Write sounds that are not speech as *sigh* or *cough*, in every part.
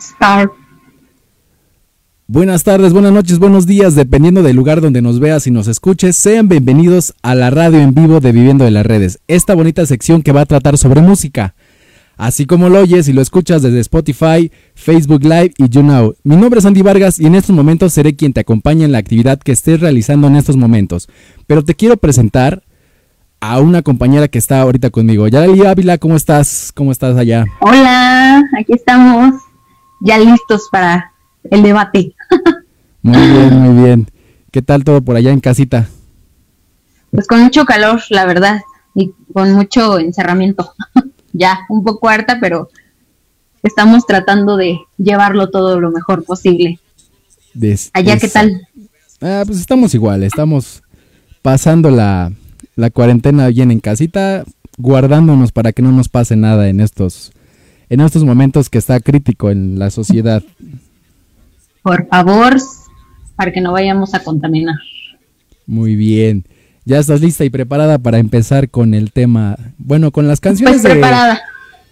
Start. Buenas tardes, buenas noches, buenos días, dependiendo del lugar donde nos veas y nos escuches. Sean bienvenidos a la radio en vivo de Viviendo de las Redes, esta bonita sección que va a tratar sobre música. Así como lo oyes y lo escuchas desde Spotify, Facebook Live y YouNow. Mi nombre es Andy Vargas y en estos momentos seré quien te acompañe en la actividad que estés realizando en estos momentos. Pero te quiero presentar a una compañera que está ahorita conmigo. Yareli Ávila, ¿cómo estás? ¿Cómo estás allá? Hola, aquí estamos ya listos para el debate. Muy *laughs* bien, muy bien. ¿Qué tal todo por allá en casita? Pues con mucho calor, la verdad, y con mucho encerramiento. *laughs* ya, un poco harta, pero estamos tratando de llevarlo todo lo mejor posible. Allá, ¿qué tal? Ah, pues estamos igual, estamos pasando la, la cuarentena bien en casita, guardándonos para que no nos pase nada en estos, en estos momentos que está crítico en la sociedad. Por favor, para que no vayamos a contaminar. Muy bien. Ya estás lista y preparada para empezar con el tema. Bueno, con las canciones pues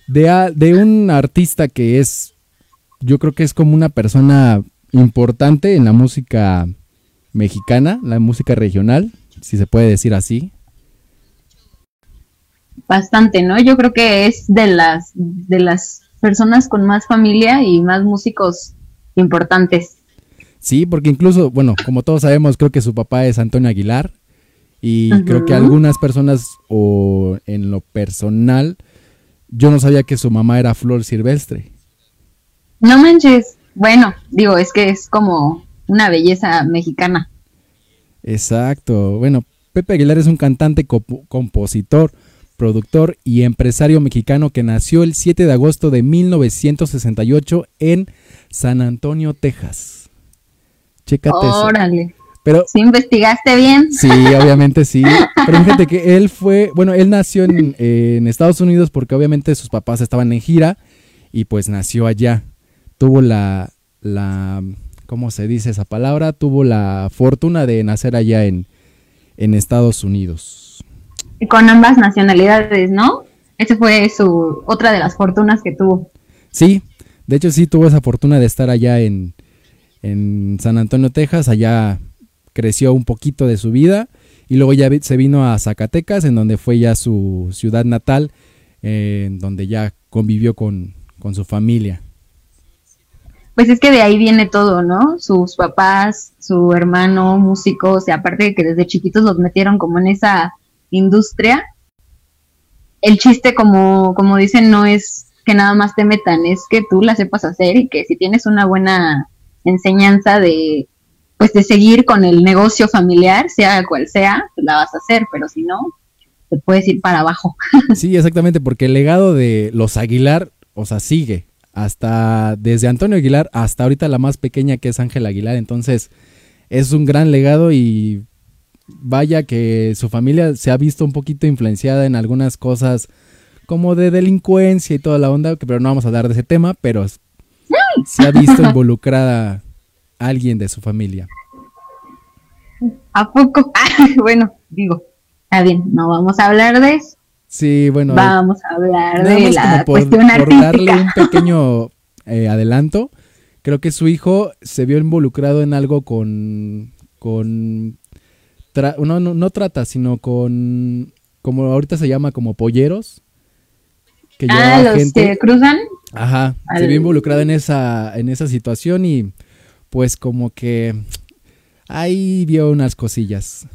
de, de un artista que es, yo creo que es como una persona importante en la música mexicana, la música regional, si se puede decir así bastante, ¿no? Yo creo que es de las, de las personas con más familia y más músicos importantes. Sí, porque incluso, bueno, como todos sabemos, creo que su papá es Antonio Aguilar y creo que algunas personas o en lo personal, yo no sabía que su mamá era Flor Silvestre. No manches, bueno, digo, es que es como una belleza mexicana. Exacto, bueno, Pepe Aguilar es un cantante, compositor, productor y empresario mexicano que nació el 7 de agosto de 1968 en San Antonio, Texas. Chécate Órale. Pero, ¿Sí investigaste bien? Sí, obviamente sí. Pero fíjate que él fue, bueno, él nació en, en, Estados Unidos porque obviamente sus papás estaban en gira y pues nació allá. Tuvo la, la, ¿cómo se dice esa palabra? Tuvo la fortuna de nacer allá en, en Estados Unidos con ambas nacionalidades, ¿no? Esa fue su otra de las fortunas que tuvo. Sí, de hecho sí tuvo esa fortuna de estar allá en, en San Antonio, Texas, allá creció un poquito de su vida y luego ya se vino a Zacatecas, en donde fue ya su ciudad natal, en donde ya convivió con, con su familia. Pues es que de ahí viene todo, ¿no? Sus papás, su hermano, músicos, y aparte de que desde chiquitos los metieron como en esa industria, el chiste, como, como dicen, no es que nada más te metan, es que tú la sepas hacer y que si tienes una buena enseñanza de pues de seguir con el negocio familiar, sea cual sea, pues la vas a hacer, pero si no, te puedes ir para abajo. *laughs* Sí, exactamente, porque el legado de los Aguilar, o sea, sigue hasta desde Antonio Aguilar hasta ahorita la más pequeña que es Ángel Aguilar, entonces es un gran legado y vaya que su familia se ha visto un poquito influenciada en algunas cosas como de delincuencia y toda la onda, pero no vamos a hablar de ese tema, pero se ha visto *laughs* involucrada alguien de su familia. ¿A poco? *laughs* bueno, digo, está bien, no vamos a hablar de eso. Sí, bueno. Vamos a hablar de la cuestión por darle un pequeño eh, adelanto, creo que su hijo se vio involucrado en algo con, con no, no, trata, sino con, como ahorita se llama, como polleros. Que ah, los gente. que cruzan. Ajá, se vio involucrado en esa, en esa situación y pues como que ahí vio unas cosillas.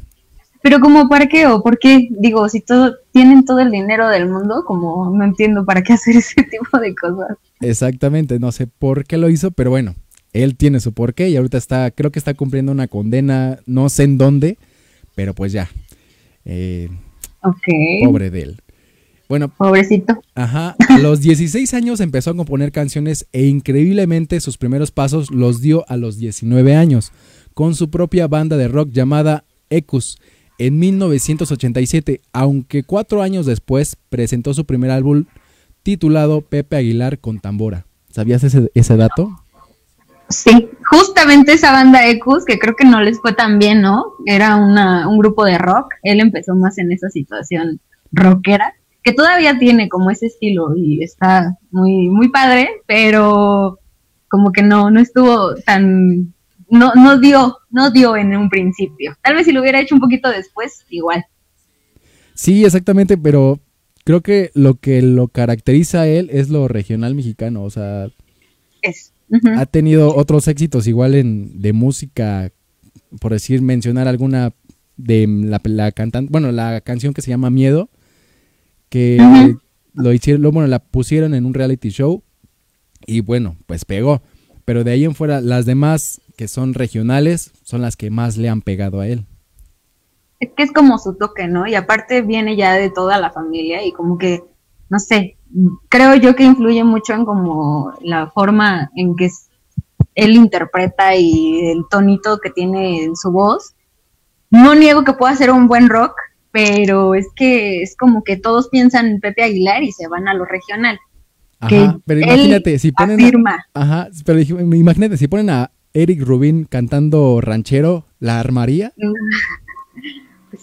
Pero como para qué o por qué, digo, si todo tienen todo el dinero del mundo, como no entiendo para qué hacer *laughs* ese tipo de cosas. Exactamente, no sé por qué lo hizo, pero bueno, él tiene su porqué y ahorita está, creo que está cumpliendo una condena, no sé en dónde, pero pues ya. Eh, Pobre de él. Bueno, pobrecito. Ajá. A los 16 años empezó a componer canciones e increíblemente sus primeros pasos los dio a los 19 años con su propia banda de rock llamada Ecus en 1987, aunque cuatro años después presentó su primer álbum titulado Pepe Aguilar con tambora. ¿Sabías ese, ese dato? Sí, justamente esa banda Ecus, que creo que no les fue tan bien, ¿no? Era una, un grupo de rock. Él empezó más en esa situación rockera, que todavía tiene como ese estilo y está muy, muy padre, pero como que no, no estuvo tan, no, no dio, no dio en un principio. Tal vez si lo hubiera hecho un poquito después, igual. Sí, exactamente, pero creo que lo que lo caracteriza a él es lo regional mexicano, o sea, Es. Ha tenido otros éxitos igual en de música, por decir, mencionar alguna de la, la cantante, bueno, la canción que se llama Miedo, que lo hicieron, lo- bueno, la pusieron en un reality show y bueno, pues pegó. Pero de ahí en fuera, las demás que son regionales son las que más le han pegado a él. Es que es como su toque, ¿no? Y aparte viene ya de toda la familia y como que, no sé, creo yo que influye mucho en como la forma en que él interpreta y el tonito que tiene en su voz. No niego que pueda ser un buen rock, pero es que es como que todos piensan en Pepe Aguilar y se van a lo regional. Ajá, que pero él imagínate, si ponen a- afirma. ajá, pero imagínate, si ponen a Eric Rubin cantando ranchero, ¿la armaría?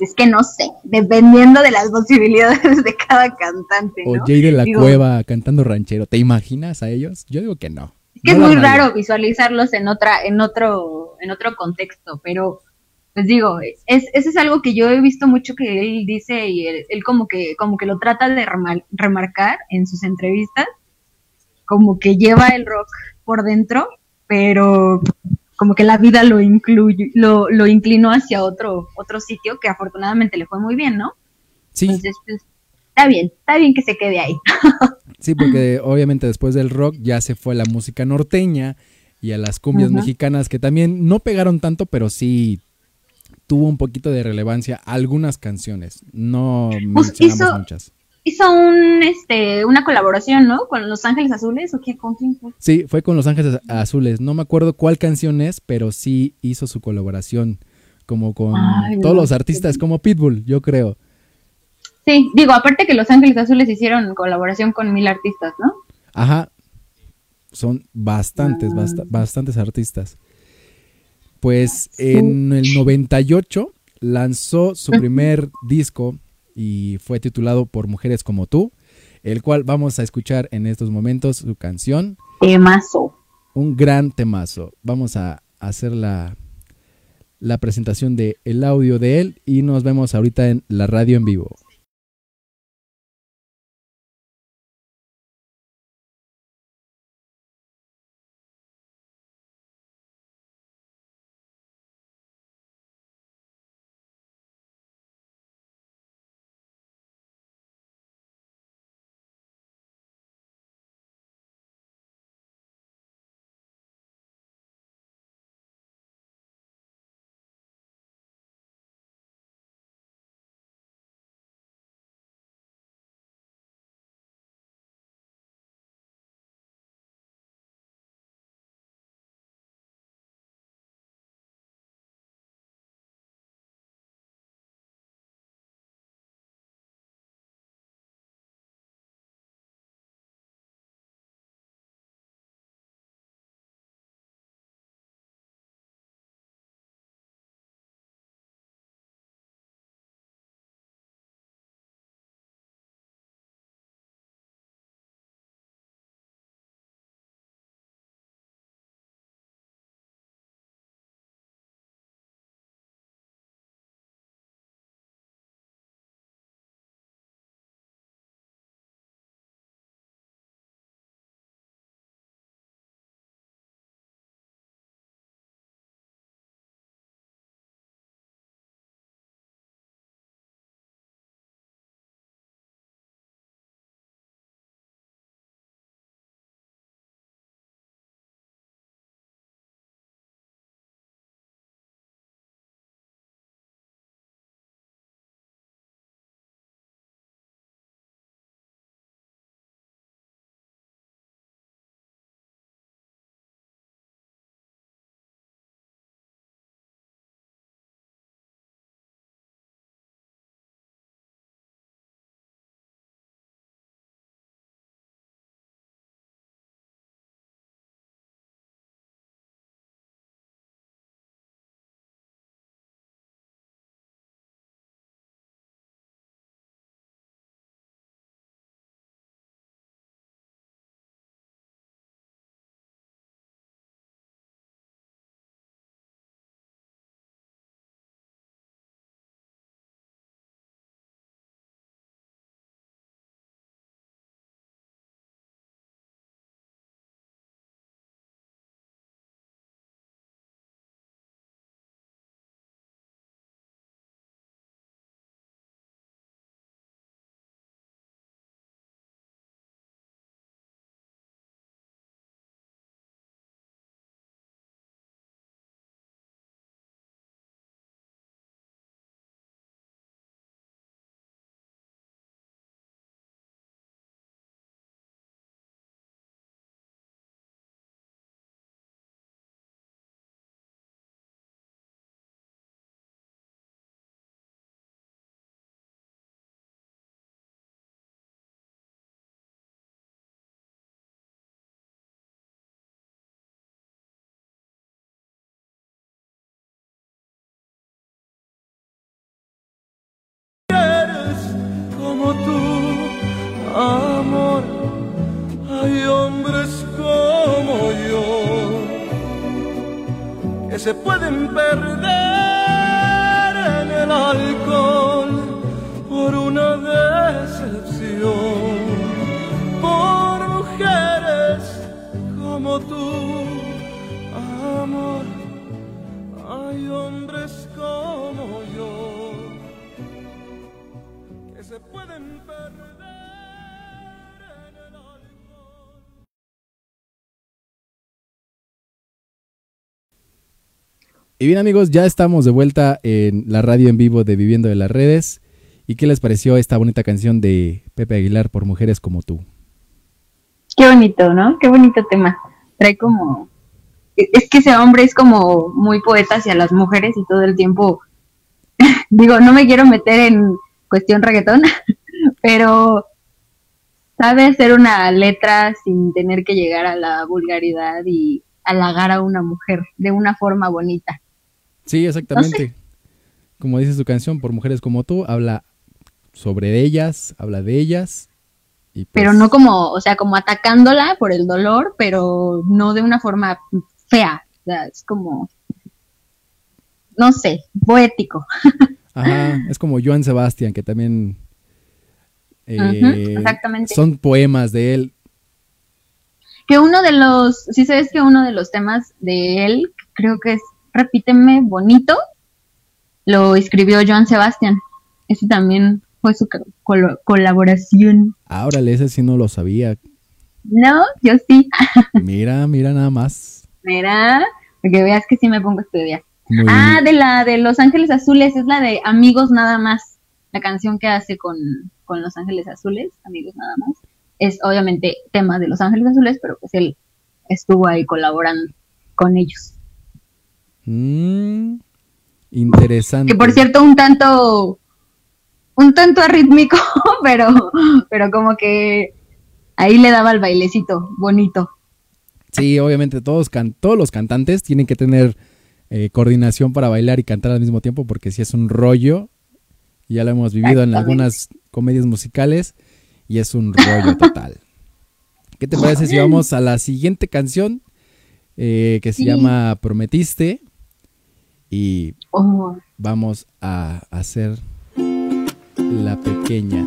Pues es que no sé, dependiendo de las posibilidades de cada cantante, O ¿no? Jay de la Digo, Cueva cantando ranchero, ¿te imaginas a ellos? Yo digo que no. Es que No es muy raro visualizarlos en otra, en otro, en otro contexto, pero pues digo, es, eso es algo que yo he visto mucho que él dice y él, él como que, como que lo trata de remar- remarcar en sus entrevistas, como que lleva el rock por dentro, pero como que la vida lo incluye, lo, lo inclinó hacia otro, otro sitio que afortunadamente le fue muy bien, ¿no? Sí, Entonces, pues, está bien, está bien que se quede ahí. *laughs* sí, porque obviamente después del rock ya se fue a la música norteña y a las cumbias mexicanas que también no pegaron tanto, pero sí tuvo un poquito de relevancia algunas canciones, no Pues mencionamos hizo- muchas. Hizo un, este, una colaboración, ¿no? Con Los Ángeles Azules, ¿o qué? ¿Con quién fue? Sí, fue con Los Ángeles Azules. No me acuerdo cuál canción es, pero sí hizo su colaboración. Como con Ay, todos no los artistas, como Pitbull, yo creo. Sí, digo, aparte que Los Ángeles Azules hicieron colaboración con mil artistas, ¿no? Ajá. Son bastantes, Ah. basta- bastantes artistas. Pues en el 98 lanzó su primer disco y fue titulado Por Mujeres como tú, el cual vamos a escuchar en estos momentos su canción. Temazo. un gran temazo. Vamos a hacer la, la presentación de el audio de él y nos vemos ahorita en la radio en vivo. Que se pueden perder en el alcohol por una decepción, por mujeres como tú, amor, hay hombres como yo que se pueden perder. Y bien amigos, ya estamos de vuelta en la radio en vivo de Viviendo de las Redes. ¿Y qué les pareció esta bonita canción de Pepe Aguilar por Mujeres como tú? Qué bonito, ¿no? Qué bonito tema. Trae como... Es que ese hombre es como muy poeta hacia las mujeres y todo el tiempo... *laughs* Digo, no me quiero meter en cuestión reggaetón, *laughs* pero sabe hacer una letra sin tener que llegar a la vulgaridad y halagar a una mujer de una forma bonita. Sí, exactamente. Como dice su canción, por Mujeres como tú, habla sobre ellas, habla de ellas. Y pues, Pero no como, o sea, como atacándola por el dolor, pero no de una forma fea. O sea, es como, no sé, poético. *laughs* Ajá, es como Joan Sebastián, que también... eh, exactamente. Son poemas de él. Que uno de los, sí sabes que uno de los temas de él, creo que es Repíteme Bonito, lo escribió Joan Sebastián. Ese también fue su colaboración. Ahora, ese sí no lo sabía. No, yo sí. *laughs* Mira, mira nada más. Mira, para que veas que sí me pongo a estudiar. Muy Ah, de la de Los Ángeles Azules, es la de Amigos Nada Más. La canción que hace con, con Los Ángeles Azules, Amigos Nada Más. Es obviamente tema de Los Ángeles Azules, pero pues él estuvo ahí colaborando con ellos. Mm, interesante. Que por cierto, un tanto, un tanto arrítmico, *laughs* pero, pero como que ahí le daba el bailecito bonito. Sí, obviamente todos, can- todos los cantantes tienen que tener eh, coordinación para bailar y cantar al mismo tiempo porque si es un rollo, ya lo hemos vivido en algunas comedias musicales y es un rollo total. *laughs* ¿Qué te parece si vamos a la siguiente canción eh, que se Sí. llama Prometiste y Oh, vamos a hacer la pequeña?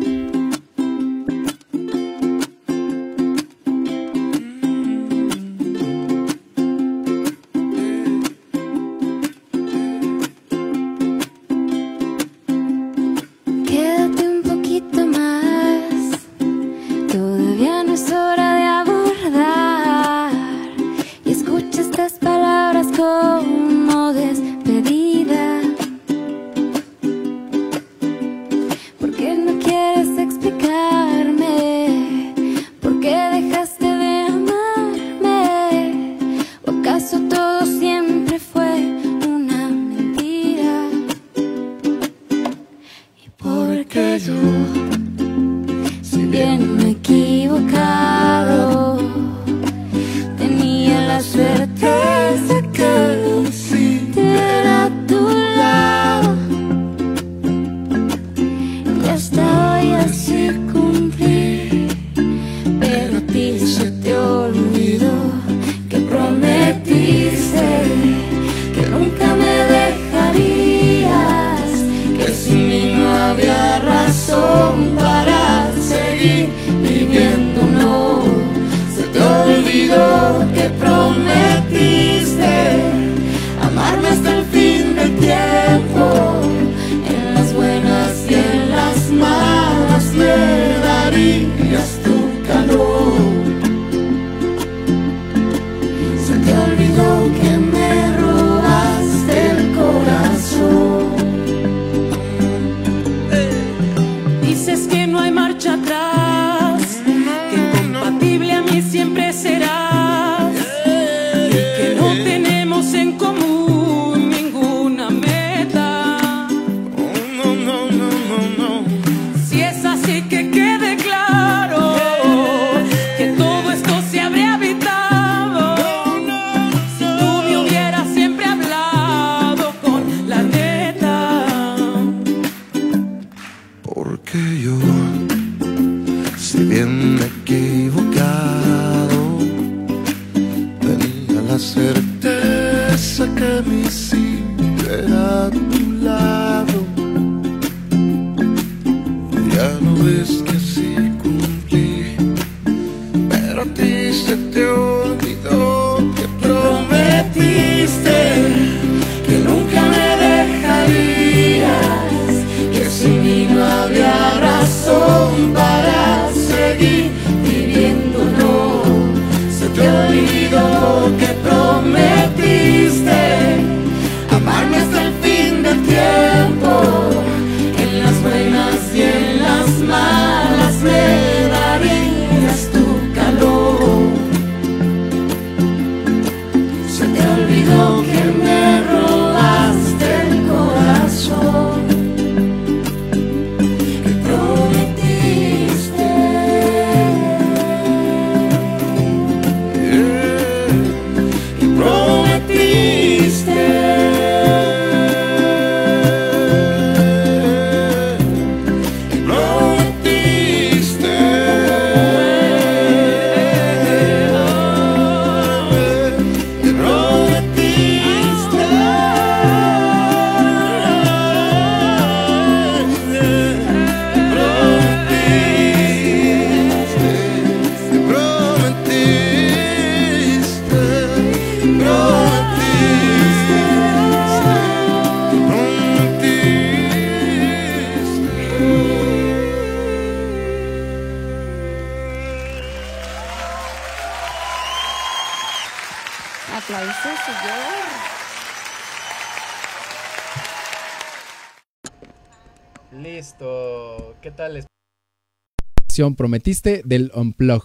Prometiste del Unplug.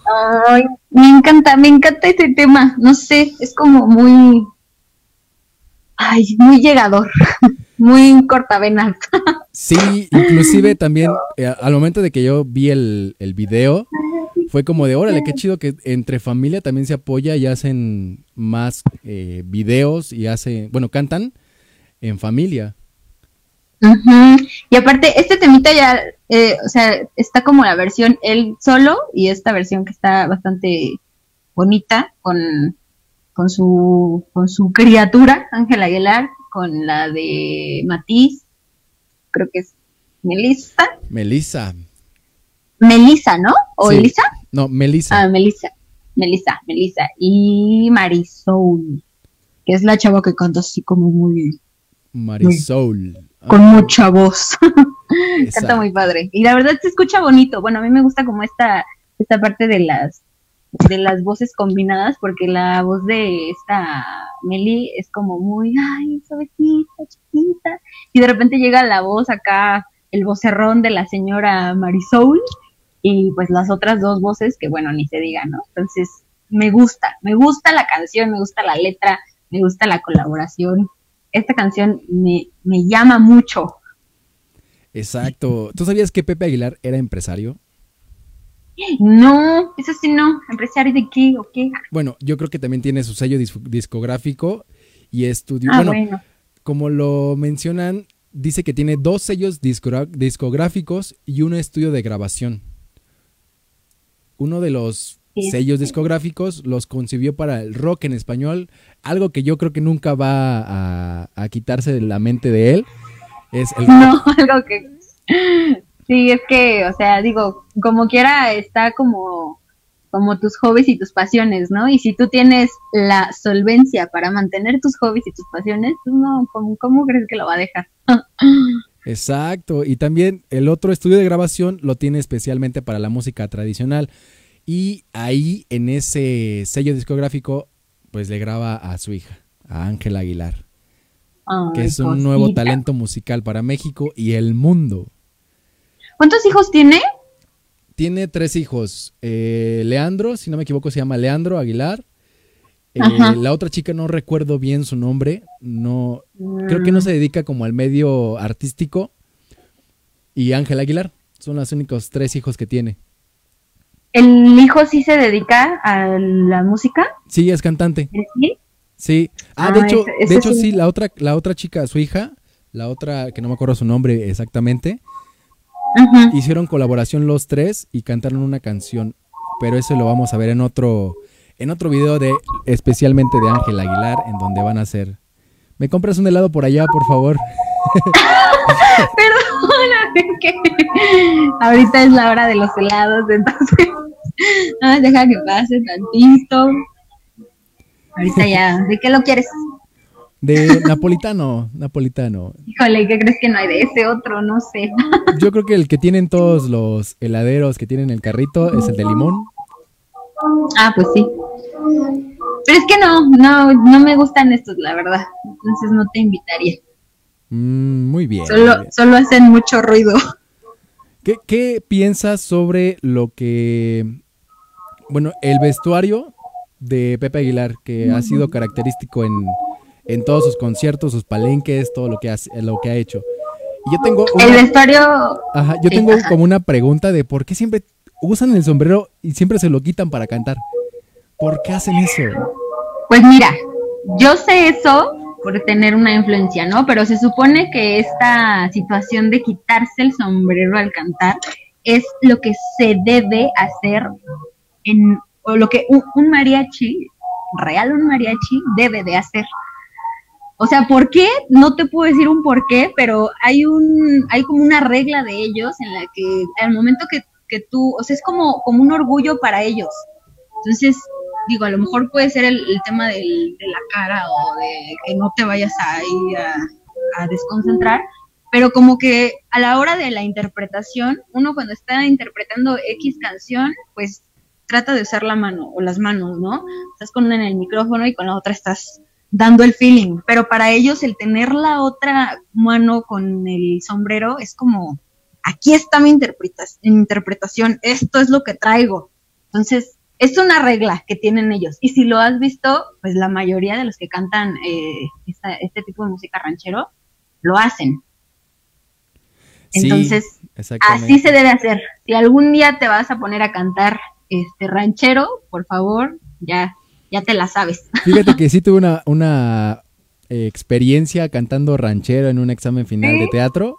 Ay, me encanta, me encanta ese tema. No sé, es como muy. Ay, muy llegador. *laughs* Muy cortavenas. *laughs* Sí, inclusive también eh, al momento de que yo vi el, el video, fue como de, órale, qué chido que entre familia también se apoya y hacen más eh, videos y hacen, bueno, cantan en familia. Ujú. Y aparte, este temita ya, eh, o sea, está como la versión él solo y esta versión que está bastante bonita con, con su con su criatura, Ángela Aguilar, con la de Matiz, creo que es Melissa, Melissa. Melissa, ¿no? ¿O Sí. Elisa? No, Melissa. Ah, Melissa, Melissa, Melissa. Y Marisol, que es la chava que canta así como muy, Marisol. Con Ah, mucha voz. *laughs* Canta muy padre. Y la verdad se escucha bonito. Bueno, a mí me gusta como esta, esta parte de las de las voces combinadas, porque la voz de esta Meli es como muy, ay, suavecita, chiquita. Y de repente llega la voz acá, el vocerrón de la señora Marisol, y pues las otras dos voces que, bueno, ni se diga, ¿no? Entonces, me gusta, me gusta la canción, me gusta la letra, me gusta la colaboración. Esta canción me, me llama mucho. Exacto. ¿Tú sabías que Pepe Aguilar era empresario? No, eso sí no. ¿Empresario de qué o qué? Bueno, yo creo que también tiene su sello dis- discográfico y estudió. Ah, bueno, bueno. como lo mencionan, dice que tiene dos sellos discográficos y un estudio de grabación. Uno de los. Sellos discográficos los concibió para el rock en español, algo que yo creo que nunca va a, a quitarse de la mente de él. Es el No, *laughs* algo que... Sí, es que, o sea, digo, como quiera está como, como tus hobbies y tus pasiones, ¿no? Y si tú tienes la solvencia para mantener tus hobbies y tus pasiones, pues no, ¿cómo, cómo crees que lo va a dejar? *laughs* Exacto, y también el otro estudio de grabación lo tiene especialmente para la música tradicional. Y ahí en ese sello discográfico, pues le graba a su hija, a Ángela Aguilar, que es un nuevo talento musical para México y el mundo. ¿Cuántos hijos tiene? Tiene tres hijos. eh, Leandro, si no me equivoco, se llama Leandro Aguilar. Eh, la otra chica no recuerdo bien su nombre. No, creo que no se dedica como al medio artístico. Y Ángela Aguilar. Son los únicos tres hijos que tiene. ¿El hijo sí se dedica a la música? Sí, es cantante. ¿Sí? Sí. Ah, de Ah, hecho, ese- ese de hecho sí. sí, la otra, la otra chica, su hija, la otra, que no me acuerdo su nombre exactamente, hicieron colaboración los tres y cantaron una canción, pero eso lo vamos a ver en otro en otro video de especialmente de Ángel Aguilar en donde van a hacer ¿Me compras un helado por allá, por favor? Perdóname que ahorita es la hora de los helados, entonces ah, deja que pase tantito. Ahorita ya, ¿de qué lo quieres? De napolitano, napolitano. Híjole, ¿qué crees que no hay de ese otro? No sé. Yo creo que el que tienen todos los heladeros que tienen el carrito es el de limón. Ah, pues sí. Pero es que no, no, no me gustan estos, la verdad. Entonces no te invitaría. Mm, muy bien. Solo, hacen mucho ruido. ¿Qué, qué piensas sobre lo que, bueno, el vestuario de Pepe Aguilar, que ha sido característico en, en todos sus conciertos, sus palenques, todo lo que, hace- lo que ha hecho? Y yo tengo una, El vestuario, ajá, yo tengo ajá. como una pregunta de por qué siempre usan el sombrero y siempre se lo quitan para cantar. ¿Por qué hacen eso? pues mira, yo sé eso por tener una influencia, ¿no? Pero se supone que esta situación de quitarse el sombrero al cantar es lo que se debe hacer en, o lo que un, un mariachi, real un mariachi, debe de hacer. O sea, ¿por qué? No te puedo decir un por qué, pero hay un, hay como una regla de ellos en la que al momento que, que tú, o sea, es como, como un orgullo para ellos. Entonces, digo, a lo mejor puede ser el, tema del- de la cara o de que no te vayas ahí a, a desconcentrar, pero como que a la hora de la interpretación, uno cuando está interpretando X canción, pues trata de usar la mano o las manos, ¿no? Estás con una en el micrófono y con la otra estás dando el feeling, pero para ellos el tener la otra mano con el sombrero es como, aquí está mi interpreta- interpretación, esto es lo que traigo. Entonces, es una regla que tienen ellos. Y si lo has visto, pues la mayoría de los que cantan eh, esta- este tipo de música ranchero lo hacen. Entonces, así se debe hacer. Si algún día te vas a poner a cantar este ranchero, por favor, ya, ya te la sabes. *laughs* Fíjate que sí tuve una, una eh, experiencia cantando ranchero en un examen final de teatro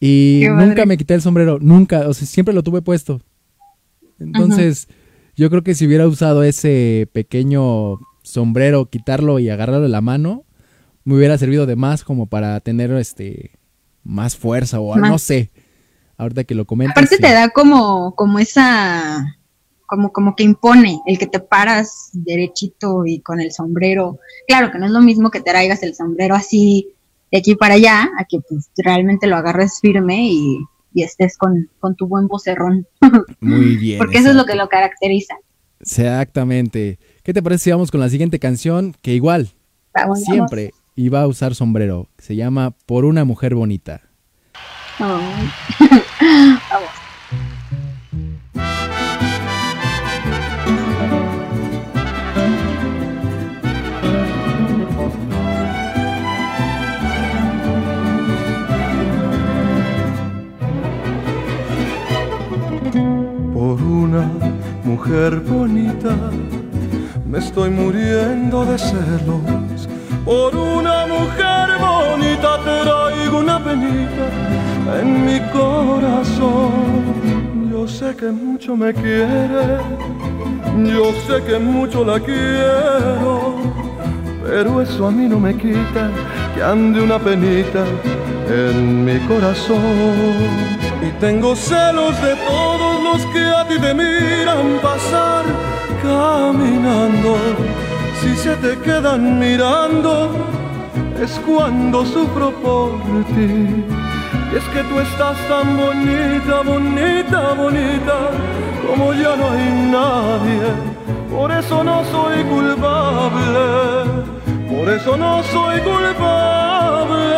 y nunca me quité el sombrero, nunca, o sea, siempre lo tuve puesto. Entonces, yo creo que si hubiera usado ese pequeño sombrero, quitarlo y agarrarlo de la mano, me hubiera servido de más como para tener este más fuerza o Más. no sé. Ahorita que lo comentas. Aparte sí. te da como, como esa, como, como que impone el que te paras derechito y con el sombrero. Claro que no es lo mismo que te traigas el sombrero así de aquí para allá, a que pues realmente lo agarres firme y, y estés con, con tu buen vocerrón. Muy *laughs* bien. Porque eso es lo que lo caracteriza. Exactamente. ¿Qué te parece si vamos con la siguiente canción? Que igual, Vamos, siempre iba a usar sombrero. Se llama Por una mujer bonita. Ay. *laughs* Vamos. Mujer bonita. Me estoy muriendo de celos. Por una mujer bonita traigo una penita en mi corazón. Yo sé que mucho me quiere, yo sé que mucho la quiero, pero eso a mí no me quita que ande una penita en mi corazón. Y tengo celos de todos que a ti te miran pasar caminando. Si se te quedan mirando, es cuando sufro por ti. Y es que tú estás tan bonita, bonita, bonita, como ya no hay nadie. Por eso no soy culpable, por eso no soy culpable.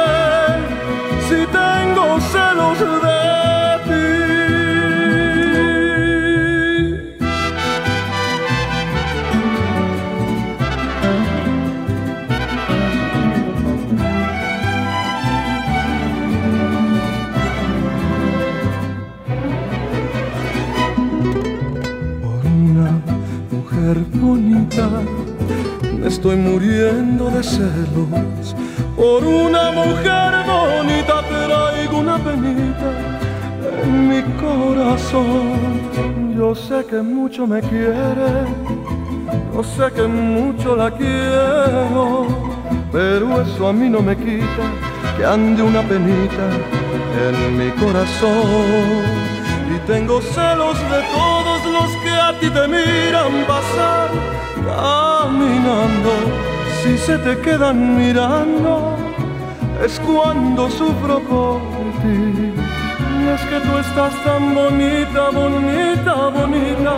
Si tengo celos de mujer bonita. Me estoy muriendo de celos. Por una mujer bonita traigo una penita en corazón, yo sé que mucho me quiere, yo sé que mucho la quiero, pero eso a mí no me quita que ande una penita en mi corazón. Y tengo celos de todos ti te miran pasar caminando. Si se te quedan mirando, es cuando sufro por ti. Y es que tú estás tan bonita, bonita, bonita,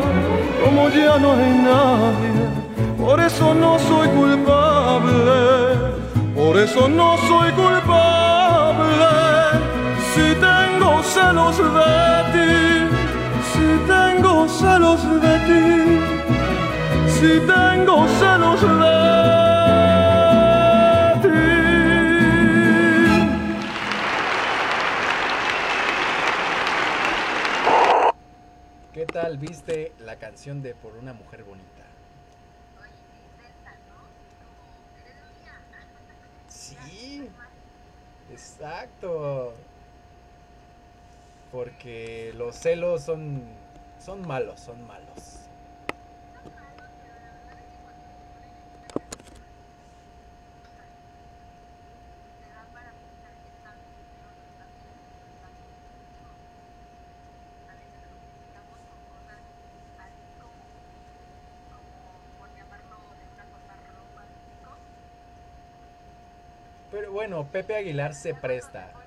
como ya no hay nadie. Por eso no soy culpable, por eso no soy culpable. Si tengo celos de ti, si celos de ti, si tengo celos de ti. ¿Qué tal viste la canción de Por una mujer bonita? Sí, exacto. Porque los celos son, son malos, son malos. Pero bueno, Pepe Aguilar se presta.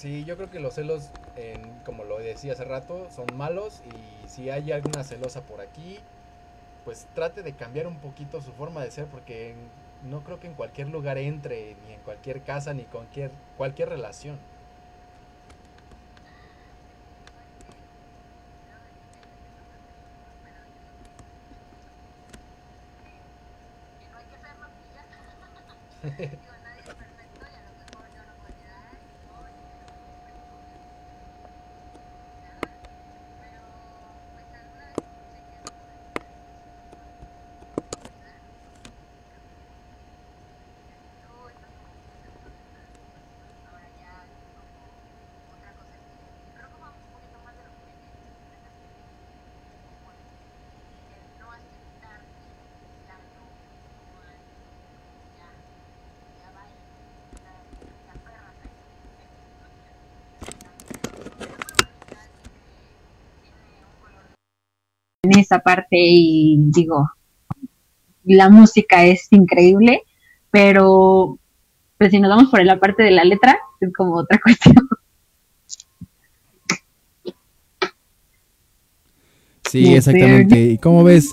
Sí, yo creo que los celos, en- como lo decía hace rato, son malos y si hay alguna celosa por aquí, pues trate de cambiar un poquito su forma de ser porque no creo que en cualquier lugar entre, ni en cualquier casa, ni cualquier, cualquier relación. *laughs* en esa parte y digo, la música es increíble, pero pues si nos vamos por la parte de la letra, es como otra *laughs* cuestión. Sí, exactamente. ¿Y cómo ves?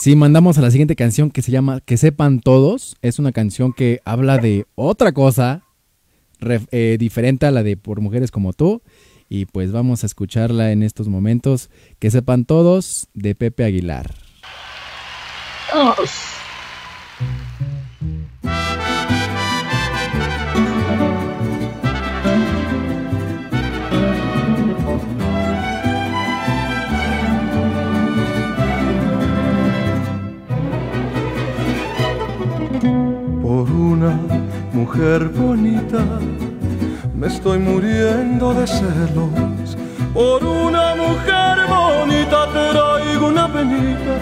Si mandamos a la siguiente canción que se llama Que sepan todos, es una canción que habla de otra cosa eh, diferente a la de Por Mujeres como tú. Y pues vamos a escucharla en estos momentos. Que sepan todos de Pepe Aguilar. Por una mujer bonita. Me estoy muriendo de celos. Por una mujer bonita traigo una penita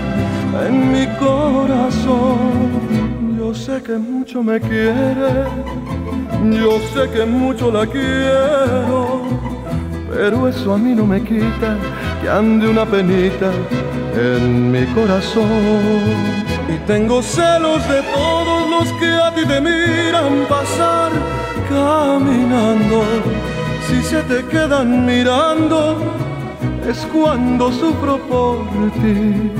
en mi corazón. Yo sé que mucho me quiere, yo sé que mucho la quiero, pero eso a mí no me quita que ande una penita en mi corazón. Y tengo celos de todos los que a ti te miran pasar caminando. Si se te quedan mirando, es cuando sufro por ti.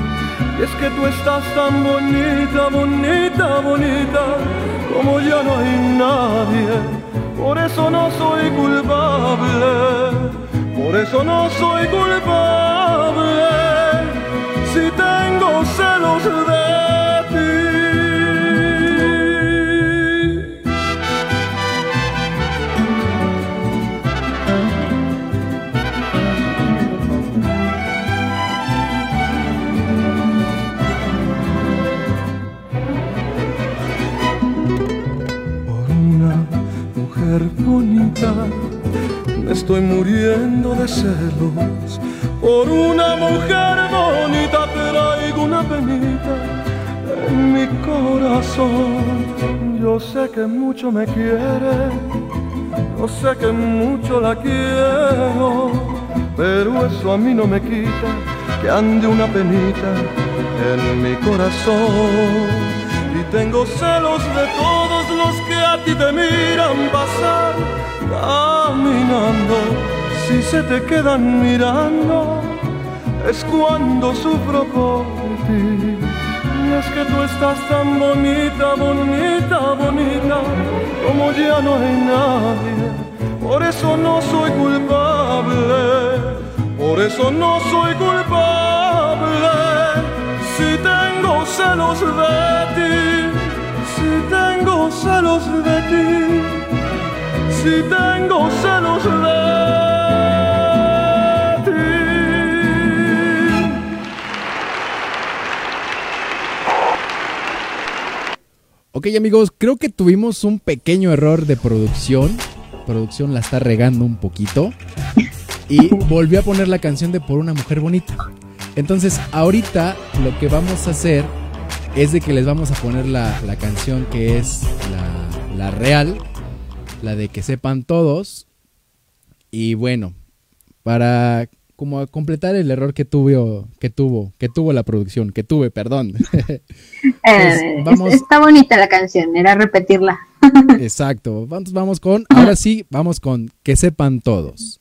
Y es que tú estás tan bonita, bonita, bonita, como ya no hay nadie. Por eso no soy culpable, por eso no soy culpable. Si tengo celos de mujer bonita. Me estoy muriendo de celos. Por una mujer bonita traigo una penita en mi corazón. Yo sé que mucho me quiere, yo sé que mucho la quiero, pero eso a mí no me quita que ande una penita en mi corazón. Y tengo celos de todos los ti te miran pasar caminando. Si se te quedan mirando, es cuando sufro por ti. Y es que tú estás tan bonita, bonita, bonita, como ya no hay nadie. Por eso no soy culpable, por eso no soy culpable. Si tengo celos de ti, tengo celos de ti, si tengo celos de ti. Ok amigos, creo que tuvimos un pequeño error de producción. Producción la está regando un poquito. Y volvió a poner la canción de Por una mujer bonita. Entonces ahorita lo que vamos a hacer es de que les vamos a poner la, la canción que es la, la real. La de que sepan todos. Y bueno, para como completar el error que tuvo, que tuvo, que tuvo la producción, que tuve, perdón. *laughs* Eh, vamos- es- Está bonita la canción, era repetirla. *laughs* Exacto. Vamos, vamos con. Ahora sí, vamos con que sepan todos.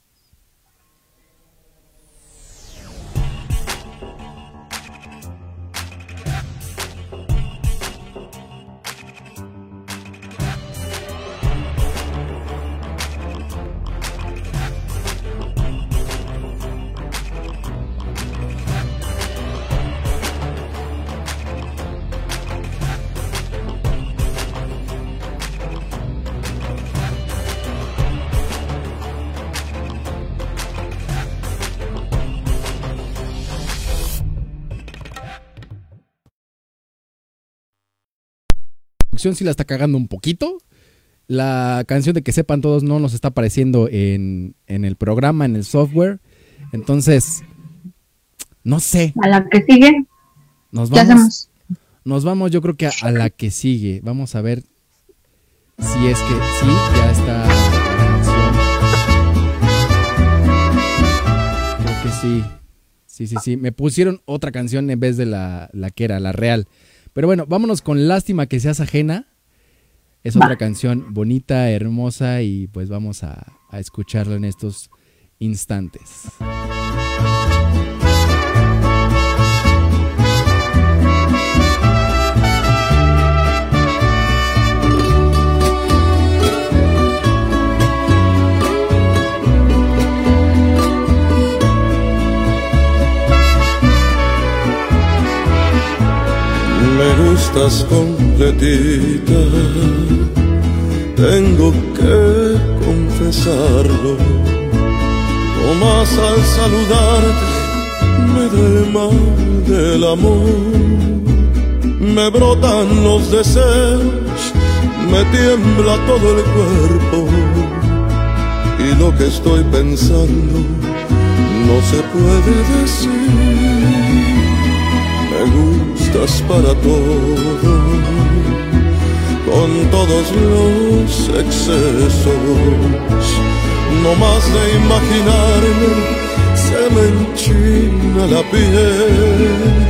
Producción sí la está cagando un poquito. La canción de que sepan todos no nos está apareciendo en, en el programa, en el software. Entonces, no sé. A la que sigue, Nos ¿qué vamos, hacemos? nos vamos yo creo que a, a la que sigue. Vamos a ver si es que sí, ya está la canción. Creo que sí. Sí, sí, sí. Me pusieron otra canción en vez de la, la que era, la real. Pero bueno, vámonos con Lástima que seas ajena. Es Va. otra canción bonita, hermosa y pues vamos a, a escucharla en estos instantes. Me gustas completita, tengo que confesarlo. No más al saludarte me da el mal del amor. Me brotan los deseos, me tiembla todo el cuerpo. Y lo que estoy pensando no se puede decir. Me gustas para todo, con todos los excesos. No más de imaginarme, se me enchina la piel.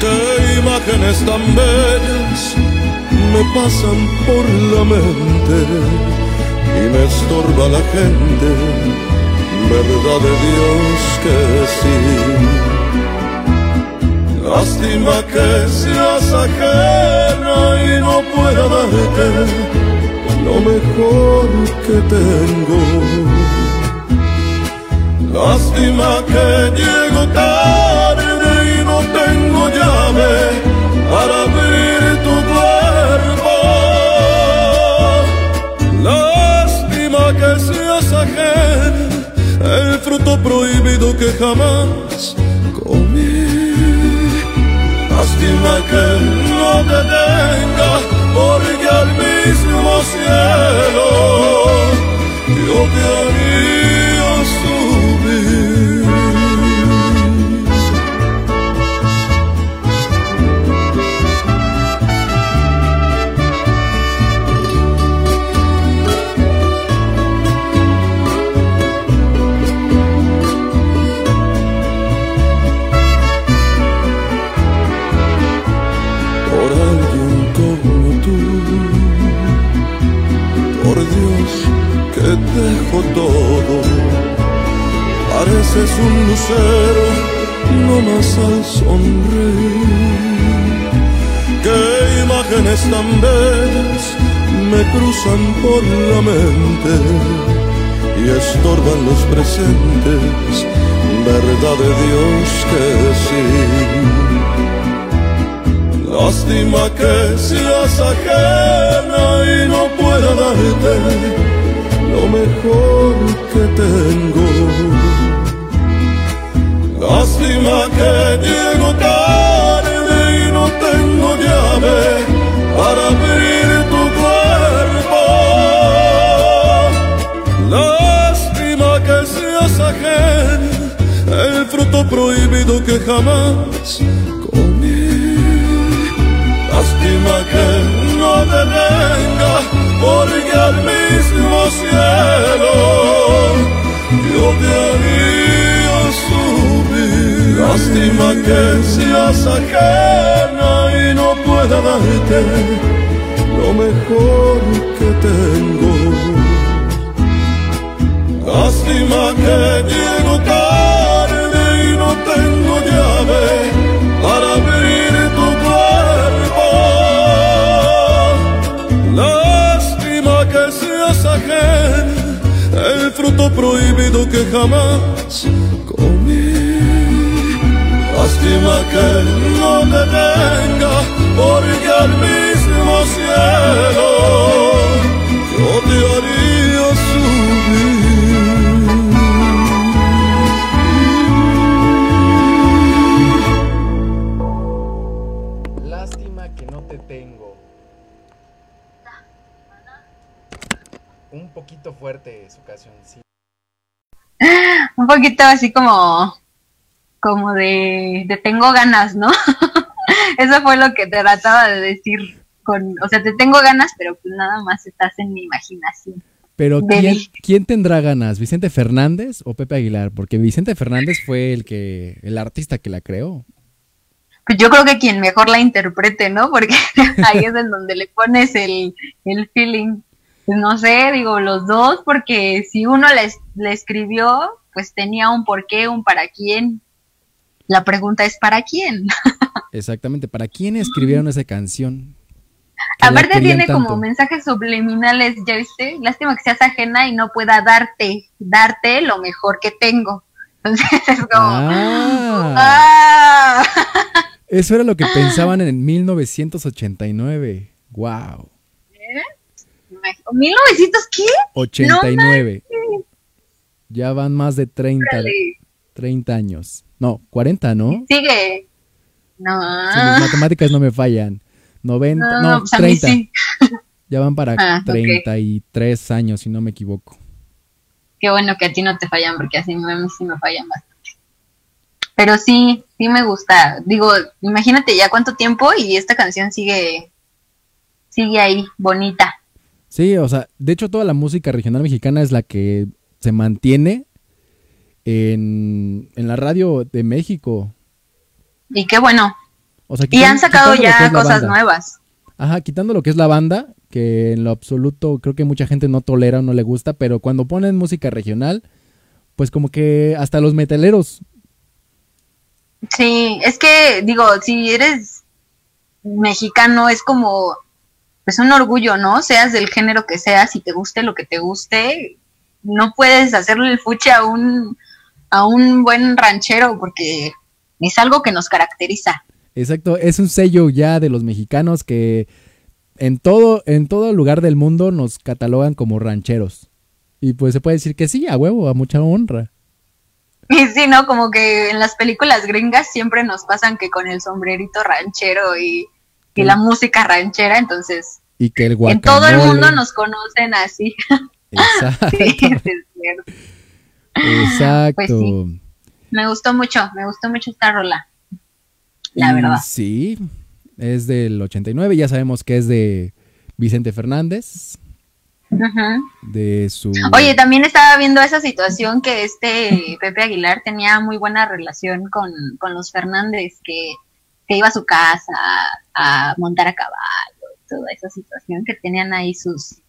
Qué imágenes tan bellas me pasan por la mente y me estorba la gente. Verdad de Dios que sí. Lástima que seas ajena y no pueda darte lo mejor que tengo. Lástima que llego tarde y no tengo llave para abrir tu cuerpo. Lástima que seas ajena, el fruto prohibido que jamás comí. no te tengas porque al mismo cielo yo te haré dijo todo. Pareces un lucero, no más al sonreír. Qué imágenes tan bellas me cruzan por la mente y estorban los presentes, verdad de Dios que sí. Lástima que seas ajena y no pueda darte lo mejor que tengo. Lástima que llego tarde y no tengo llave para abrir tu cuerpo. Lástima que seas ajena, el fruto prohibido que jamás comí. Lástima que no te venga, porque al mismo cielo yo te haría subir. Lástima que seas ajena y no pueda darte lo mejor que tengo. Lástima que llego tarde y no tengo llave prohibido que jamás comí. Lástima que no te tenga, porque al mismo cielo yo te haría subir. Lástima que no te tengo. Un poquito fuerte su canción, sí. *laughs* Un poquito así como, como de, de tengo ganas, ¿no? *laughs* Eso fue lo que te trataba de decir con, o sea, te tengo ganas, pero pues nada más estás en mi imaginación. Pero ¿quién, quién tendrá ganas? ¿Vicente Fernández o Pepe Aguilar? Porque Vicente Fernández fue el que, el artista que la creó. Pues yo creo que quien mejor la interprete, ¿no? Porque *laughs* ahí es en donde le pones el, el feeling. Pues no sé, digo, los dos, porque si uno le, le escribió, pues tenía un porqué, un para quién. La pregunta es ¿para quién? *laughs* Exactamente. ¿Para quién escribieron esa canción? Aparte tiene como mensajes subliminales, ¿ya viste? Lástima que seas ajena y no pueda darte, darte lo mejor que tengo. Entonces *laughs* es como... Ah, ¡Ah! *laughs* eso era lo que pensaban en 1989. Wow. ¿1900 qué? 89. Ya van más de 30, Órale. 30 años. No, 40, ¿no? Sigue. No. Si mis matemáticas no me fallan. 90, No, no, pues a mí 30. sí. Ya van para Ah, ok. 33 años, si no me equivoco. Qué bueno que a ti no te fallan, porque así a mí sí me fallan bastante. Pero sí, sí me gusta. Digo, imagínate ya cuánto tiempo y esta canción sigue, sigue ahí, bonita. Sí, o sea, de hecho toda la música regional mexicana es la que se mantiene en, en la radio de México. Y qué bueno. O sea, Y han sacado ya cosas nuevas. Ajá, quitando lo que es la banda, que en lo absoluto creo que mucha gente no tolera o no le gusta, pero cuando ponen música regional, pues como que hasta los metaleros. Sí, es que, digo, si eres mexicano, es como, pues un orgullo, ¿no? Seas del género que seas y te guste lo que te guste, no puedes hacerle el fuche a un, a un buen ranchero porque es algo que nos caracteriza. Exacto, es un sello ya de los mexicanos que en todo, en todo lugar del mundo nos catalogan como rancheros. Y pues se puede decir que sí, a huevo, a mucha honra. *laughs* Y sí, ¿no? Como que en las películas gringas siempre nos pasan que con el sombrerito ranchero y, y la música ranchera, entonces Y que el en guacamole. todo el mundo nos conocen así. Exacto, *laughs* Sí, es cierto. exacto. Pues sí. Me gustó mucho, me gustó mucho esta rola. La Y verdad. Sí, es del 89, ya sabemos que es de Vicente Fernández, Ujú. de su... Oye, también estaba viendo esa situación que este Pepe Aguilar tenía muy buena relación con, con los Fernández, que, que iba a su casa a montar a caballo, toda esa situación que tenían ahí sus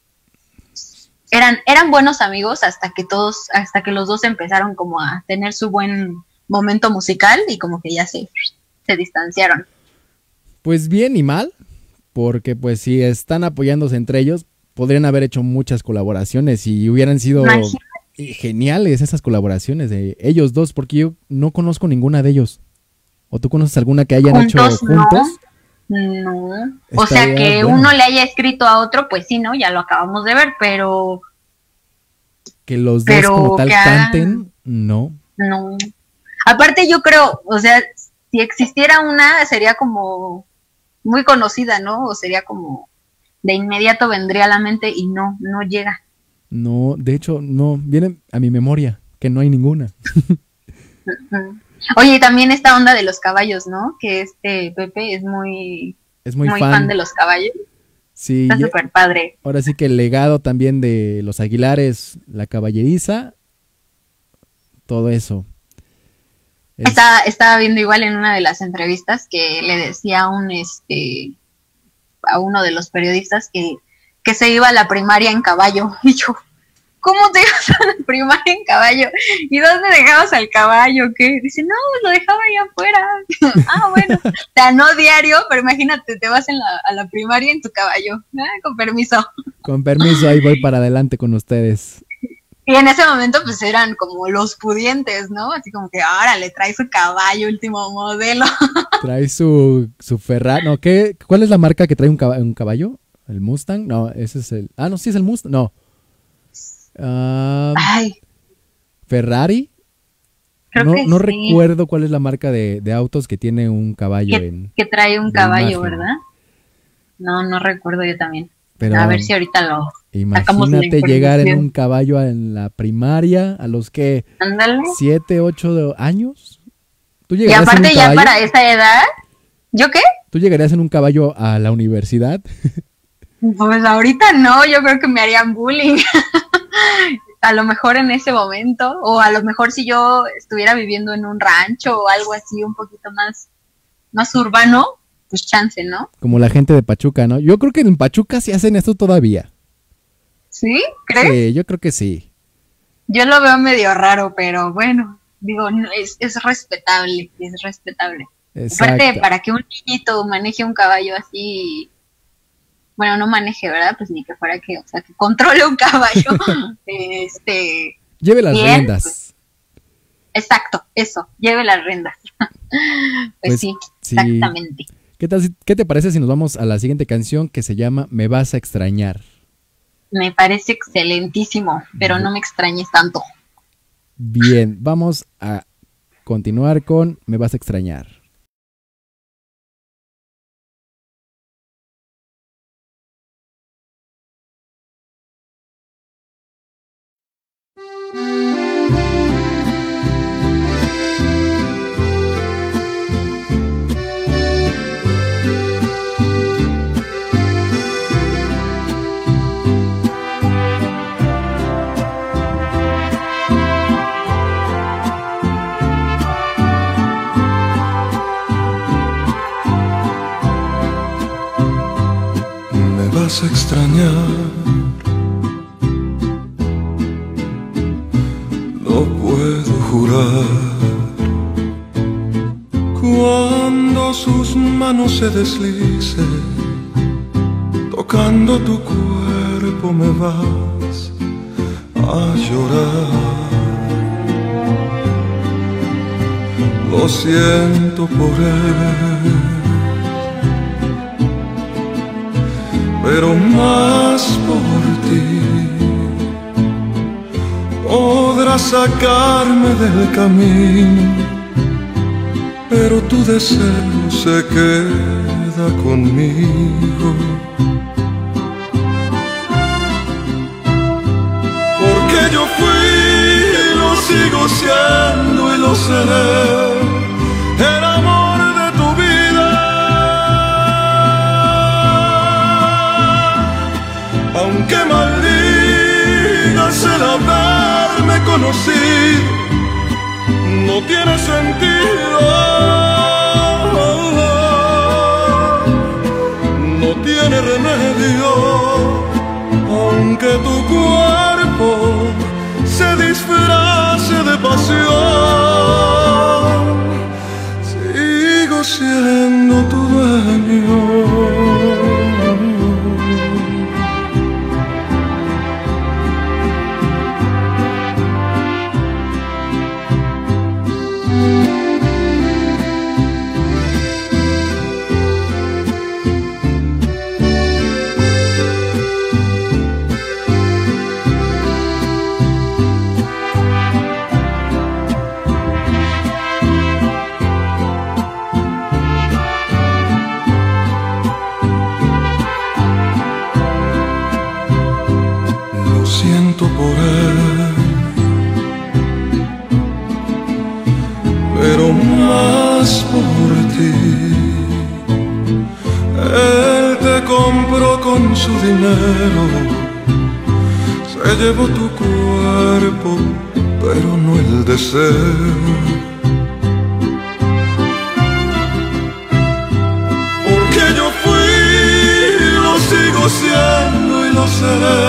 eran, eran buenos amigos hasta que todos, hasta que los dos empezaron como a tener su buen momento musical y como que ya se, se distanciaron. Pues bien y mal, porque pues si están apoyándose entre ellos, podrían haber hecho muchas colaboraciones y hubieran sido Imagínate. geniales esas colaboraciones de ellos dos, porque yo no conozco ninguna de ellos. ¿O tú conoces alguna que hayan hecho Juntos, no. O sea, que bueno. uno le haya escrito a otro, pues sí, ¿no? Ya lo acabamos de ver, pero Que los dos Pero como tal que canten, no. no. Aparte yo creo, o sea, si existiera una, sería como muy conocida, ¿no? O sería como de inmediato vendría a la mente y no, no llega. No, de hecho, no, viene a mi memoria que no hay ninguna. Ujú. Oye, y también esta onda de los caballos, ¿no? Que este Pepe es muy, Es muy, muy, fan. fan. de los caballos. Sí, Está ya- súper padre. ahora sí que el legado también de los Aguilares, la caballeriza, todo eso. Es- Estaba, estaba viendo igual en una de las entrevistas que le decía a un este a uno de los periodistas que, que se iba a la primaria en caballo. *laughs* Y yo, ¿cómo te *laughs* ibas a la primaria en caballo? ¿Y dónde dejabas al caballo? ¿Qué? Dice, no, lo dejaba ahí afuera. *laughs* ah, bueno. Sea, no diario, pero imagínate, te vas en la, a la primaria en tu caballo. Ah, con permiso. Con permiso, ahí voy para adelante con ustedes. Y en ese momento, pues eran como los pudientes, ¿no? Así como que, ahora le trae su caballo, último modelo. *laughs* Trae su, su Ferrari. No, ¿qué? ¿Cuál es la marca que trae un caba- un caballo? ¿El Mustang? No, ese es el. Ah, no, sí es el Mustang. No. Ay, Ferrari. creo no que no sí. recuerdo cuál es la marca de, de autos que tiene un caballo que, en. que trae un caballo, imagen. ¿verdad? No, no recuerdo yo también. Pero a ver si ahorita lo imagínate llegar en un caballo en la primaria a los que ándale. siete, ocho años. ¿Tú Y en aparte un ya para esa edad, ¿yo qué? ¿Tú llegarías en un caballo a la universidad? Pues ahorita no, yo creo que me harían bullying. *laughs* a lo mejor en ese momento, o a lo mejor si yo estuviera viviendo en un rancho o algo así un poquito más, más urbano, pues chance, ¿no? Como la gente de Pachuca, ¿no? Yo creo que en Pachuca sí hacen esto todavía. ¿Sí? ¿Crees? Sí, yo creo que sí. Yo lo veo medio raro, pero bueno, digo, no, es, es respetable, es respetable. Aparte, para que un niñito maneje un caballo así, bueno, no maneje, ¿verdad? Pues ni que fuera que, o sea, que controle un caballo, *laughs* este, Lleve las Bien, riendas. exacto, eso, lleve las riendas. *laughs* pues, Pues, sí, sí. exactamente. ¿Qué, tal, ¿Qué te parece si nos vamos a la siguiente canción que se llama Me vas a extrañar? Me parece excelentísimo, pero no me extrañes tanto. Bien, vamos a continuar con Me vas a extrañar. Extrañar. No puedo jurar. Cuando sus manos se deslicen, tocando tu cuerpo me vas a llorar. Lo siento por él. Pero más por ti podrás sacarme del camino, pero tu deseo se queda conmigo. Porque yo fui y lo sigo siendo y lo seré, conocido no tiene sentido. No tiene remedio, aunque tu cuerpo se disfrace de pasión. Sigo siendo tu dueño. Su dinero, se llevó tu cuerpo, pero no el deseo. Porque yo fui, lo sigo siendo y lo seré,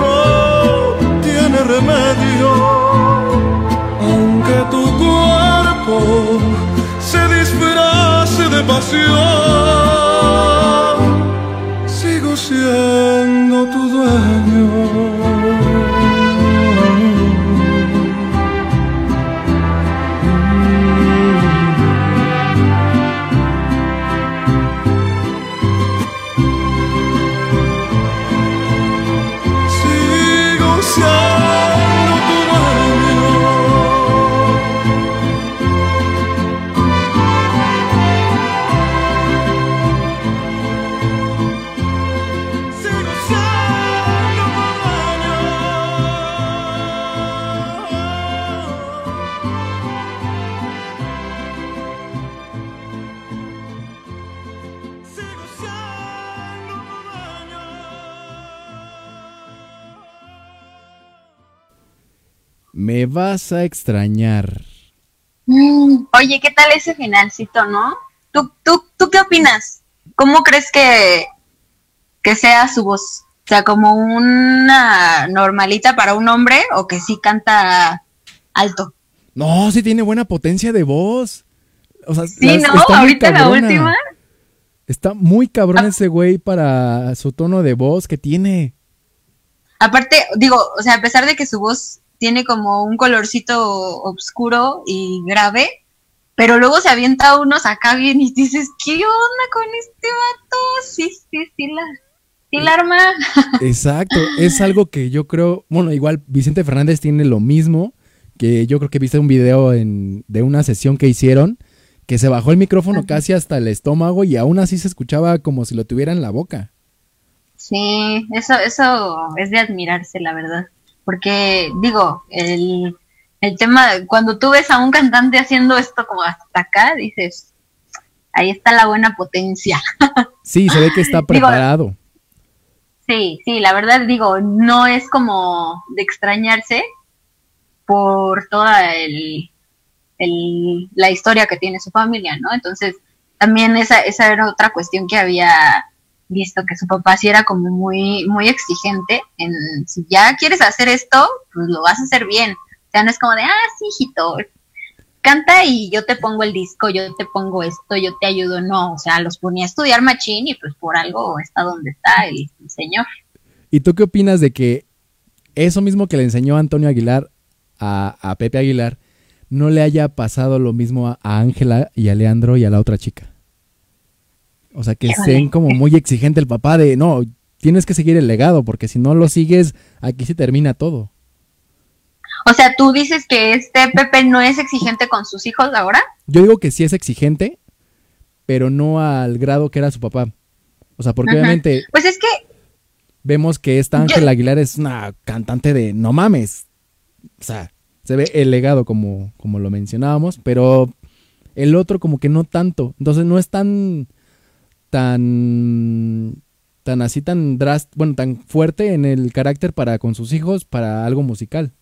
No tiene remedio. Aunque tu cuerpo se disfrace de pasión, vas a extrañar. Oye, ¿qué tal ese finalcito, no? ¿Tú, tú, ¿Tú qué opinas? ¿Cómo crees que, que sea su voz? O sea, como una normalita para un hombre o que sí canta alto. No, sí tiene buena potencia de voz. O sea, Sí, ¿no? está Ahorita la última. Está muy cabrón Ah. ese güey para su tono de voz que tiene. Aparte, digo, o sea, a pesar de que su voz tiene como un colorcito oscuro y grave, pero luego se avienta unos acá bien y dices, ¿qué onda con este vato? Sí, sí, sí, la, sí la arma. *laughs* Exacto, es algo que yo creo, bueno, igual Vicente Fernández tiene lo mismo, que yo creo que viste un video en, de una sesión que hicieron, que se bajó el micrófono casi hasta el estómago y aún así se escuchaba como si lo tuviera en la boca. Sí, eso, eso es de admirarse, la verdad. Porque, digo, el, el tema, cuando tú ves a un cantante haciendo esto como hasta acá, dices, ahí está la buena potencia. *laughs* Sí, se ve que está preparado. Sí, sí, la verdad digo, no es como de extrañarse por toda el, el- la historia que tiene su familia, ¿no? Entonces, también esa, esa era otra cuestión que había visto, que su papá sí era como muy, muy exigente en si ya quieres hacer esto, pues lo vas a hacer bien. O sea, no es como de, ah, sí, hijito, canta y yo te pongo el disco, yo te pongo esto, yo te ayudo. No, o sea, los ponía a estudiar machín y pues por algo está donde está el, señor. ¿Y tú qué opinas de que eso mismo que le enseñó Antonio Aguilar a, a Pepe Aguilar no le haya pasado lo mismo a a Ángela y a Leandro y a la otra chica? O sea, que estén como muy exigente el papá de, no, tienes que seguir el legado, porque si no lo sigues, aquí se termina todo. O sea, tú dices que este Pepe no es exigente con sus hijos ahora. Yo digo que sí es exigente, pero no al grado que era su papá. O sea, porque Ajá. obviamente Pues es que, vemos que esta Ángela Aguilar es una cantante de no mames. O sea, se ve el legado como, como lo mencionábamos, pero el otro como que no tanto. Entonces no es tan tan tan así, tan drast bueno, tan fuerte en el carácter para con sus hijos para algo musical.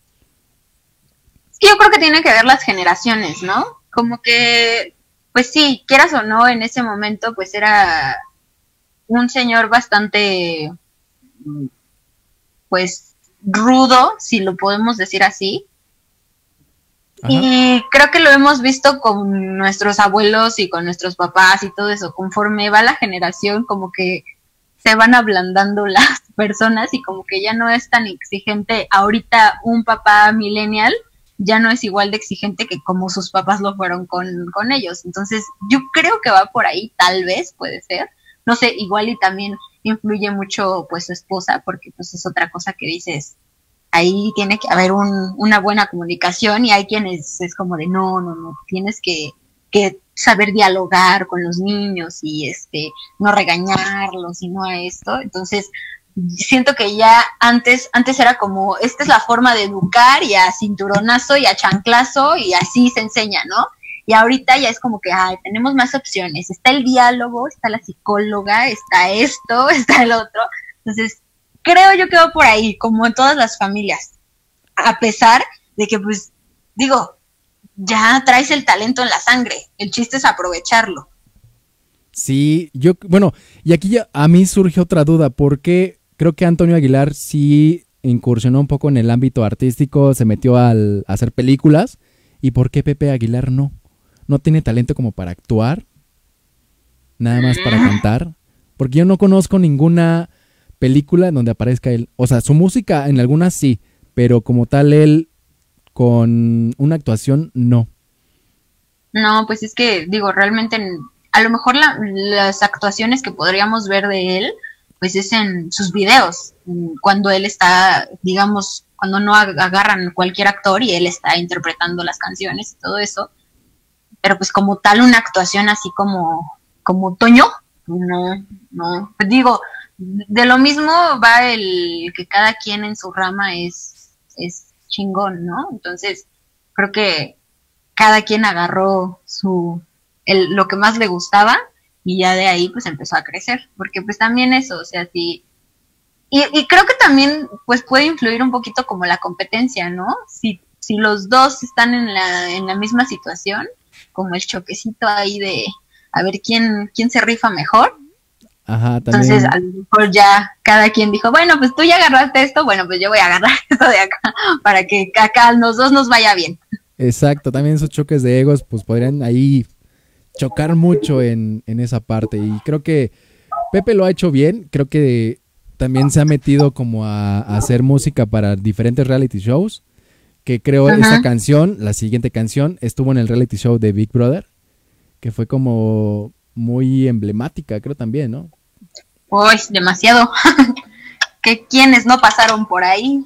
Es yo creo que tiene que ver las generaciones, ¿no? Como que, pues sí, quieras o no, en ese momento, pues era un señor bastante, pues, rudo, si lo podemos decir así. Y creo que lo hemos visto con nuestros abuelos y con nuestros papás y todo eso. Conforme va la generación, como que se van ablandando *laughs* las personas y como que ya no es tan exigente. Ahorita un papá millennial ya no es igual de exigente que como sus papás lo fueron con, con ellos. Entonces, yo creo que va por ahí, tal vez puede ser. No sé, igual y también influye mucho pues su esposa, porque pues es otra cosa que dices, ahí tiene que haber un, una buena comunicación y hay quienes es como de no, no, no, tienes que, que saber dialogar con los niños y este no regañarlos y no a esto. Entonces, siento que ya antes, antes era como, esta es la forma de educar y a cinturonazo y a chanclazo y así se enseña, ¿no? Y ahorita ya es como que, ay, tenemos más opciones. Está el diálogo, está la psicóloga, está esto, *laughs* está el otro. Entonces, creo yo que va por ahí, como en todas las familias. A pesar de que, pues, digo, ya traes el talento en la sangre. El chiste es aprovecharlo. Sí, yo, bueno, y aquí ya a mí surge otra duda, porque creo que Antonio Aguilar sí incursionó un poco en el ámbito artístico, se metió al, a hacer películas, ¿y por qué Pepe Aguilar no? ¿No tiene talento como para actuar? Nada más para cantar. Porque yo no conozco ninguna película en donde aparezca él. O sea, su música en algunas sí, pero como tal él con una actuación no. No, pues es que, digo, realmente, en- a lo mejor la- las actuaciones que podríamos ver de él, pues es en sus videos, cuando él está, digamos, cuando no ag- agarran cualquier actor y él está interpretando las canciones y todo eso. Pero pues como tal una actuación así como, como Toño, no, no. Pues digo, de lo mismo va el que cada quien en su rama es, es chingón, ¿no? Entonces, creo que cada quien agarró su el, lo que más le gustaba y ya de ahí pues empezó a crecer, porque pues también eso, o sea, si y, y creo que también pues puede influir un poquito como la competencia, ¿no? Si, si los dos están en la, en la misma situación, como el choquecito ahí de a ver quién, quién se rifa mejor, Ajá, también. entonces a lo mejor ya cada quien dijo, bueno, pues tú ya agarraste esto, bueno, pues yo voy a agarrar *laughs* esto de acá, para que acá a los dos nos vaya bien. Exacto, también esos choques de egos pues podrían ahí chocar mucho en, en esa parte y creo que Pepe lo ha hecho bien, creo que también se ha metido como a, a hacer música para diferentes reality shows, que creo Ajá. esta canción, la siguiente canción, estuvo en el reality show de Big Brother, que fue como muy emblemática, creo también, ¿no? Uy, demasiado. *laughs* que quienes no pasaron por ahí.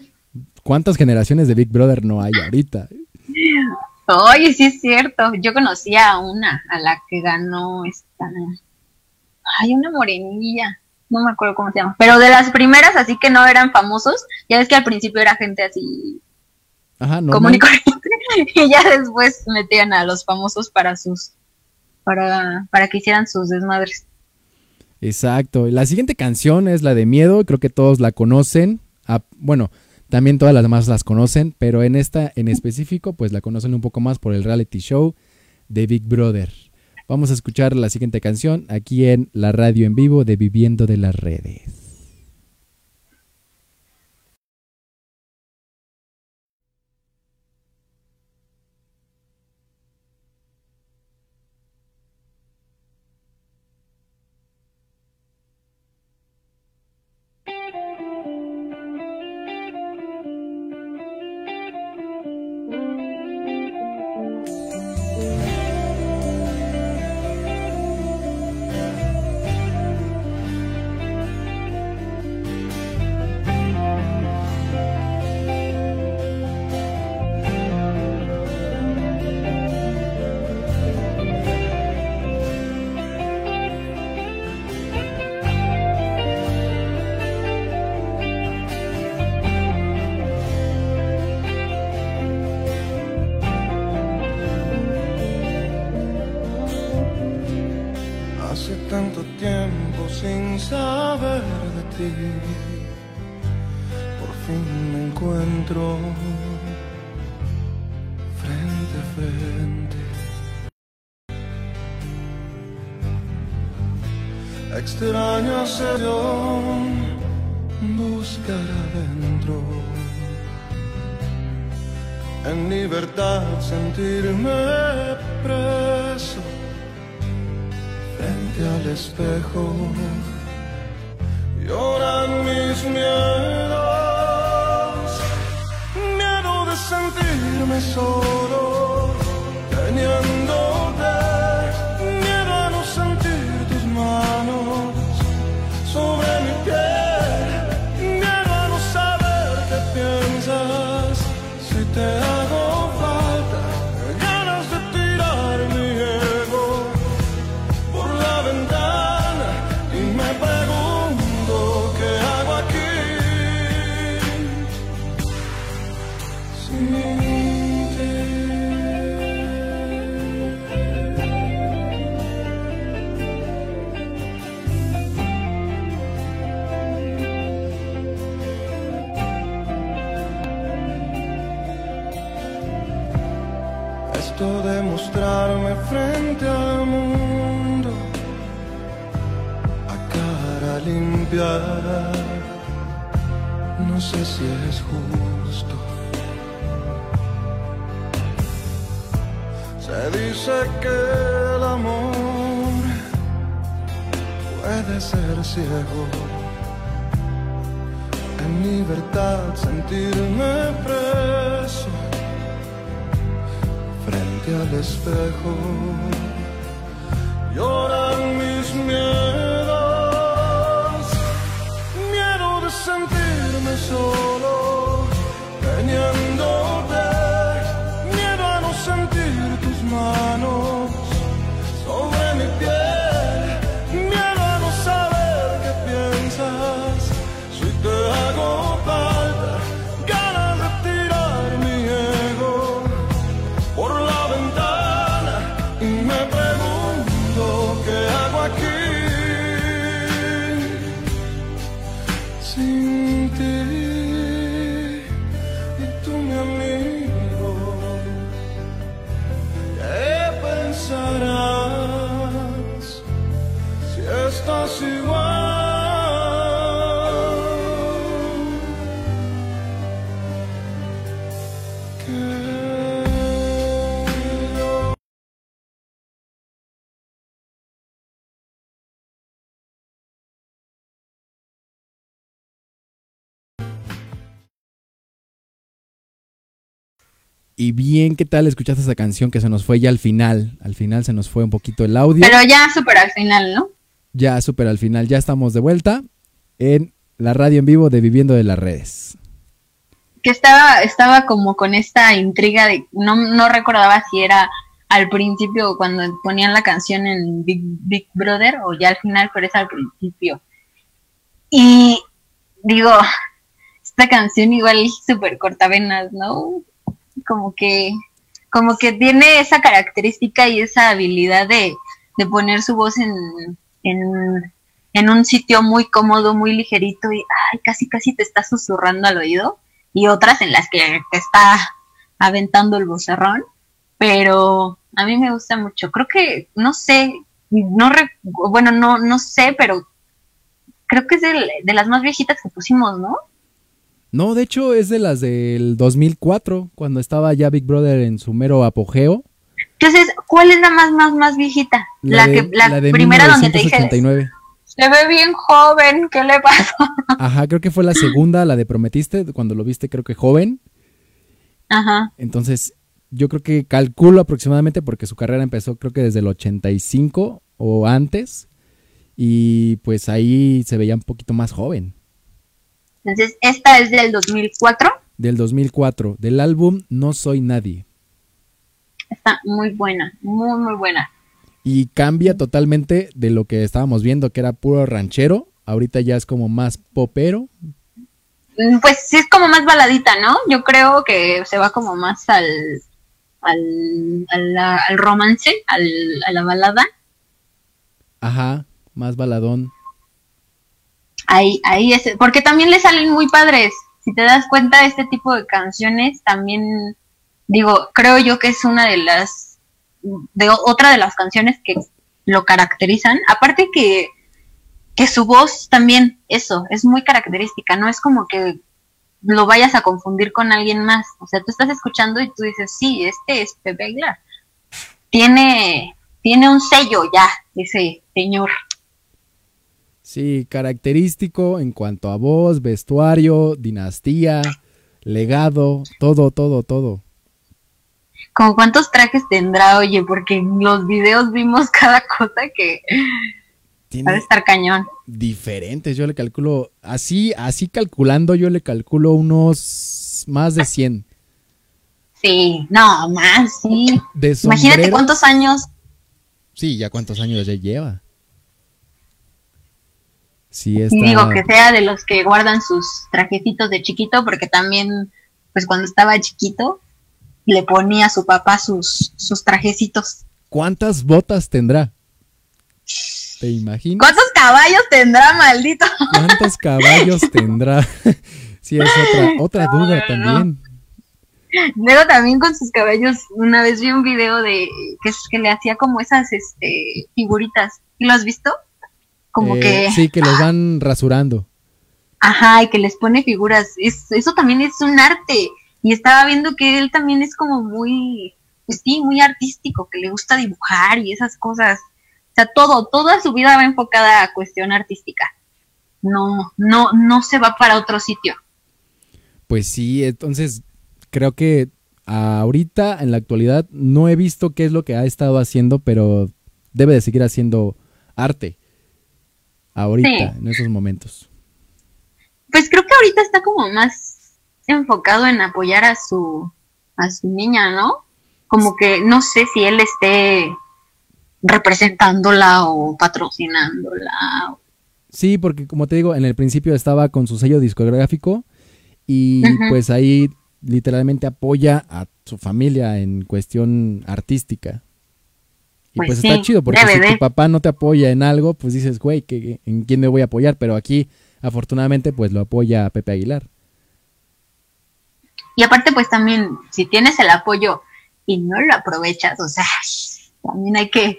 ¿Cuántas generaciones de Big Brother no hay ahorita? Oye, sí es cierto. Yo conocía a una, a la que ganó esta. Ay, una morenilla. No me acuerdo cómo se llama. Pero de las primeras, así que no eran famosos. Ya ves que al principio era gente así Ajá, no. común y corriente. *laughs* Y ya después metían a los famosos para sus. Para, para que hicieran sus desmadres. Exacto. La siguiente canción es la de Miedo, creo que todos la conocen. Ah, bueno, también todas las demás las conocen, pero en esta en específico, pues la conocen un poco más por el reality show de Big Brother. Vamos a escuchar la siguiente canción aquí en la radio en vivo de Viviendo de las Redes. Frente. Extraña sería buscar adentro, en libertad sentirme preso frente al espejo. Lloran mis miedos, miedo de sentirme solo, opinion si es justo. Se dice que el amor puede ser ciego. En libertad sentirme preso frente al espejo. Lloran mis miedos, sentirme Y bien, ¿qué tal escuchaste esa canción que se nos fue ya al final? Al final se nos fue un poquito el audio. Pero ya súper al final, ¿no? Ya súper al final, ya estamos de vuelta en la radio en vivo de Viviendo de las Redes. Que estaba, estaba como con esta intriga de, no, no recordaba si era al principio cuando ponían la canción en Big, Big Brother o ya al final, pero es al principio. Y digo, esta canción igual es súper cortavenas, ¿no? Como que, como que tiene esa característica y esa habilidad de, de poner su voz en, en, en un sitio muy cómodo, muy ligerito y ay, casi casi te está susurrando al oído y otras en las que te está aventando el vocerrón, pero a mí me gusta mucho. Creo que no sé, no re- bueno, no no sé, pero creo que es del- de las más viejitas que pusimos, ¿no? No, de hecho es de las del 2004, cuando estaba ya Big Brother en su mero apogeo. Entonces, ¿cuál es la más más más viejita? La, de, que la, la de primera donde te dije 1989. se ve bien joven, ¿qué le pasó? *laughs* Ajá, creo que fue la segunda, la de Prometiste, cuando lo viste creo que joven. Ajá. Entonces, yo creo que calculo aproximadamente porque su carrera empezó creo que desde el 85 o antes. Y pues ahí se veía un poquito más joven. Entonces, esta es del 2004. Del 2004, del álbum No Soy Nadie. Está muy buena, muy muy buena. Y cambia totalmente de lo que estábamos viendo, que era puro ranchero. Ahorita ya es como más popero. Mm, Pues sí es como más baladita, ¿no? Yo creo que se va como más al al, al romance, al, a la balada. Ajá. más baladón. Ahí, ahí es, porque también le salen muy padres. Si te das cuenta, este tipo de canciones también, digo, creo yo que es una de las, de otra de las canciones que lo caracterizan. Aparte que, que su voz también, eso, es muy característica, no es como que lo vayas a confundir con alguien más. O sea, tú estás escuchando y tú dices, sí, este es Pepe Aguilar. Tiene, tiene un sello ya, ese señor. Sí, característico en cuanto a voz, vestuario, dinastía, legado, todo, todo, todo. ¿Con cuántos trajes tendrá, oye? Porque en los videos vimos *laughs* cada cosa que Tiene va a estar cañón. diferentes, yo le calculo, así, así calculando, yo le calculo unos más de 100. Sí, no, más, sí. De Imagínate cuántos años. Sí, ya cuántos años ya lleva. Sí, Y está. digo que sea de los que guardan sus trajecitos de chiquito, porque también, pues cuando estaba chiquito, le ponía a su papá sus, sus trajecitos. ¿Cuántas botas tendrá? ¿Te imaginas? ¿Cuántos caballos tendrá, maldito? ¿Cuántos *laughs* caballos tendrá? *laughs* sí, es otra, otra No, duda no, también. Luego también con sus cabellos, una vez vi un video de que, que le hacía como esas este, figuritas. ¿Y lo has visto? Como Eh, que, Sí, que los van rasurando. ajá, y que les pone figuras. Es, eso también es un arte. Y estaba viendo que él también es como muy, pues sí, muy artístico, que le gusta dibujar y esas cosas. O sea, todo, toda su vida va enfocada a cuestión artística. No, no, no se va para otro sitio. Pues sí, entonces creo que ahorita, en la actualidad, no he visto qué es lo que ha estado haciendo, pero debe de seguir haciendo arte. Ahorita, Sí. en esos momentos. Pues creo que ahorita está como más enfocado en apoyar a su a su niña, ¿no? Como que no sé si él esté representándola o patrocinándola. Sí, porque como te digo, en el principio estaba con su sello discográfico y pues ahí literalmente apoya a su familia en cuestión artística. Y Pues pues, sí, está chido, porque debe si tu papá no te apoya en algo, pues dices, güey, ¿qué- ¿en quién me voy a apoyar? Pero aquí, afortunadamente, pues lo apoya a Pepe Aguilar. Y aparte pues también si tienes el apoyo y no lo aprovechas, o sea, también hay que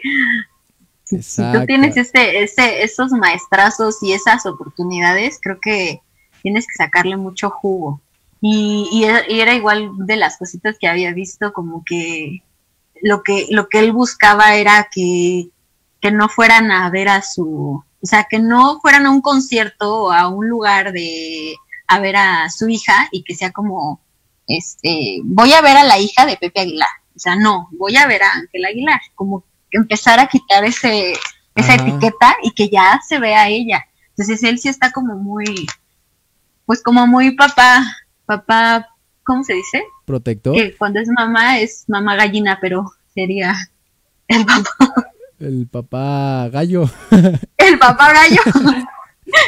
si, si tú tienes ese, ese, esos maestrazos y esas oportunidades, creo que tienes que sacarle mucho jugo. Y, y era igual de las cositas que había visto, como que lo que, lo que él buscaba era que, que no fueran a ver a su, o sea, que no fueran a un concierto o a un lugar de a ver a su hija y que sea como, este, voy a ver a la hija de Pepe Aguilar. O sea, no, voy a ver a Ángel Aguilar. Como que empezar a quitar ese, esa etiqueta y que ya se vea ella. Entonces él sí está como muy, pues como muy papá, papá, ¿cómo se dice? Protector, Que cuando es mamá es mamá gallina, pero sería el papá, el papá gallo. *laughs* el papá gallo. *laughs*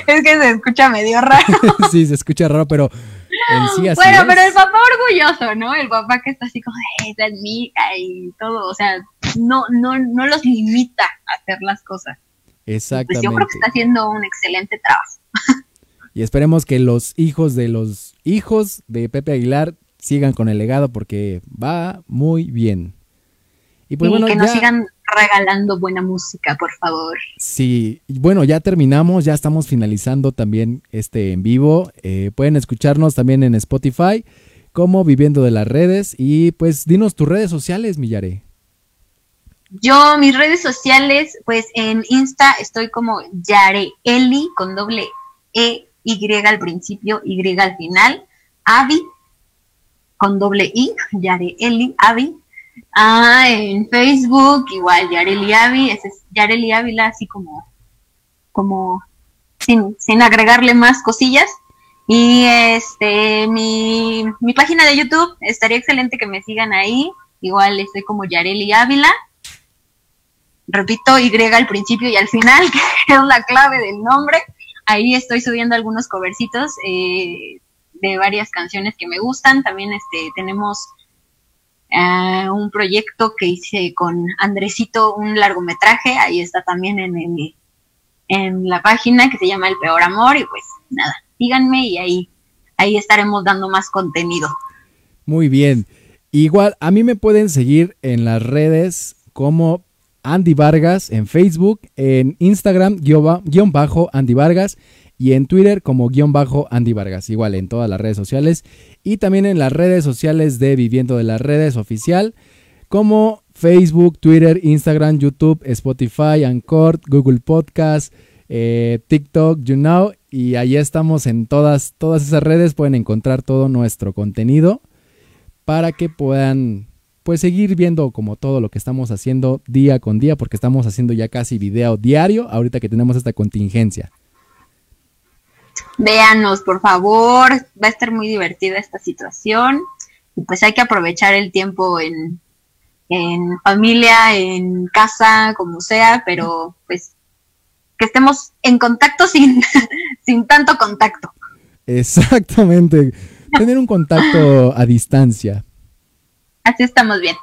es que se escucha medio raro. *laughs* sí, se escucha raro, pero en sí así bueno, es. pero el papá orgulloso, ¿no? El papá que está así como, "Hey, esa es mi y todo, o sea, no, no, no los limita a hacer las cosas. Pues Exactamente. yo creo que está haciendo un excelente trabajo. Y esperemos que los hijos de los hijos de Pepe Aguilar sigan con el legado porque va muy bien. Y pues y bueno, que ya, nos sigan regalando buena música, por favor. sí, bueno, ya terminamos, ya estamos finalizando también este en vivo. Eh, pueden escucharnos también en Spotify como Viviendo de las Redes y pues dinos tus redes sociales, Millare. Yo, mis redes sociales, pues en Insta estoy como Yareeli con doble E, Y al principio, Y al final, Avi con doble I, Yareeli, Avi. Ah, en Facebook igual, Yareli Avi, ese es Yareli Ávila, así como, como sin, sin agregarle más cosillas. Y este, mi, mi página de YouTube, estaría excelente que me sigan ahí. Igual estoy como Yareli Ávila repito, Y al principio y al final, *laughs* que es la clave del nombre. Ahí estoy subiendo algunos covercitos eh, de varias canciones que me gustan. También este tenemos eh, un proyecto que hice con Andresito, un largometraje. Ahí está también en el en la página que se llama El Peor Amor y pues nada, síganme y ahí, ahí estaremos dando más contenido. Muy bien. Igual, a mí me pueden seguir en las redes como Andy Vargas en Facebook, en Instagram, guion bajo Andy Vargas y en Twitter como guion bajo Andy Vargas, igual en todas las redes sociales y también en las redes sociales de Viviendo de las Redes oficial como Facebook, Twitter, Instagram, YouTube, Spotify, Anchor, Google Podcast, eh, TikTok, you know, y ahí estamos en todas, todas esas redes, pueden encontrar todo nuestro contenido para que puedan pues seguir viendo como todo lo que estamos haciendo día con día, porque estamos haciendo ya casi video diario ahorita que tenemos esta contingencia. Véanos, por favor, va a estar muy divertida esta situación y pues hay que aprovechar el tiempo en, en familia, en casa, como sea, pero pues que estemos en contacto sin, *laughs* sin tanto contacto. Exactamente, tener un contacto a distancia. Así estamos bien.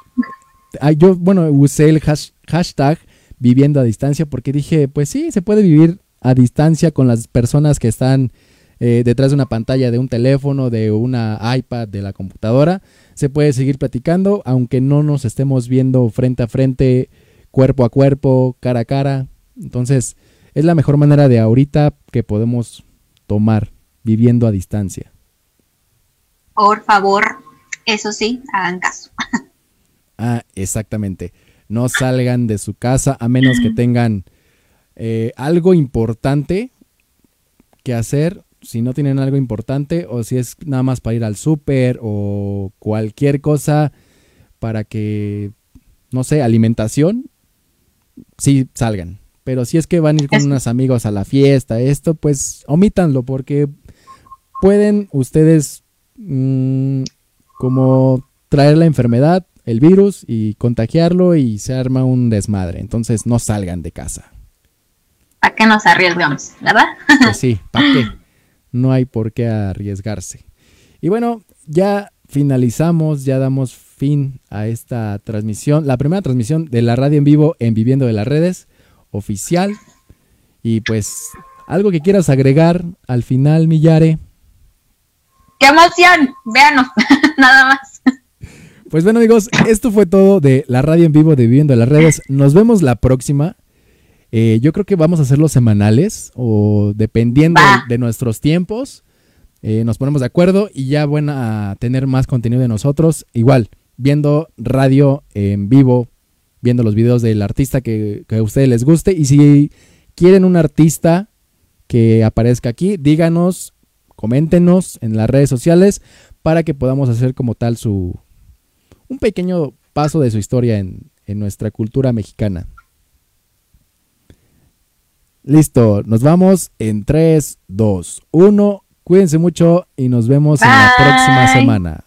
Ah, yo, bueno, usé el hashtag viviendo a distancia porque dije, pues sí, se puede vivir a distancia con las personas que están eh, detrás de una pantalla de un teléfono, de una iPad, de la computadora. Se puede seguir platicando, aunque no nos estemos viendo frente a frente, cuerpo a cuerpo, cara a cara. Entonces, es la mejor manera de ahorita que podemos tomar viviendo a distancia. Por favor, eso sí, hagan caso. Ah, exactamente. No salgan de su casa a menos que tengan eh, algo importante que hacer. Si no tienen algo importante o si es nada más para ir al súper o cualquier cosa para que, no sé, alimentación, sí salgan. Pero si es que van a ir con unos amigos a la fiesta, esto, pues omítanlo porque pueden ustedes mmm, como traer la enfermedad, el virus y contagiarlo y se arma un desmadre. Entonces no salgan de casa. ¿Para qué nos arriesgamos, verdad? Pues *laughs* sí, ¿para qué? No hay por qué arriesgarse. Y bueno, ya finalizamos, ya damos fin a esta transmisión, la primera transmisión de la radio en vivo en Viviendo de las Redes, oficial. Y pues, algo que quieras agregar al final, Millare. ¡Qué emoción! Véanos, *laughs* nada más. Pues bueno amigos, esto fue todo de la radio en vivo de Viviendo en las Redes. Nos vemos la próxima. Eh, yo creo que vamos a hacerlos semanales o dependiendo de, nuestros tiempos. Eh, nos ponemos de acuerdo y ya van a tener más contenido de nosotros. Igual, viendo radio en vivo, viendo los videos del artista que, que a ustedes les guste. Y si quieren un artista que aparezca aquí, díganos coméntenos en las redes sociales para que podamos hacer como tal su un pequeño paso de su historia en, en nuestra cultura mexicana. Listo, nos vamos en 3, 2, 1. Cuídense mucho y nos vemos en la próxima semana.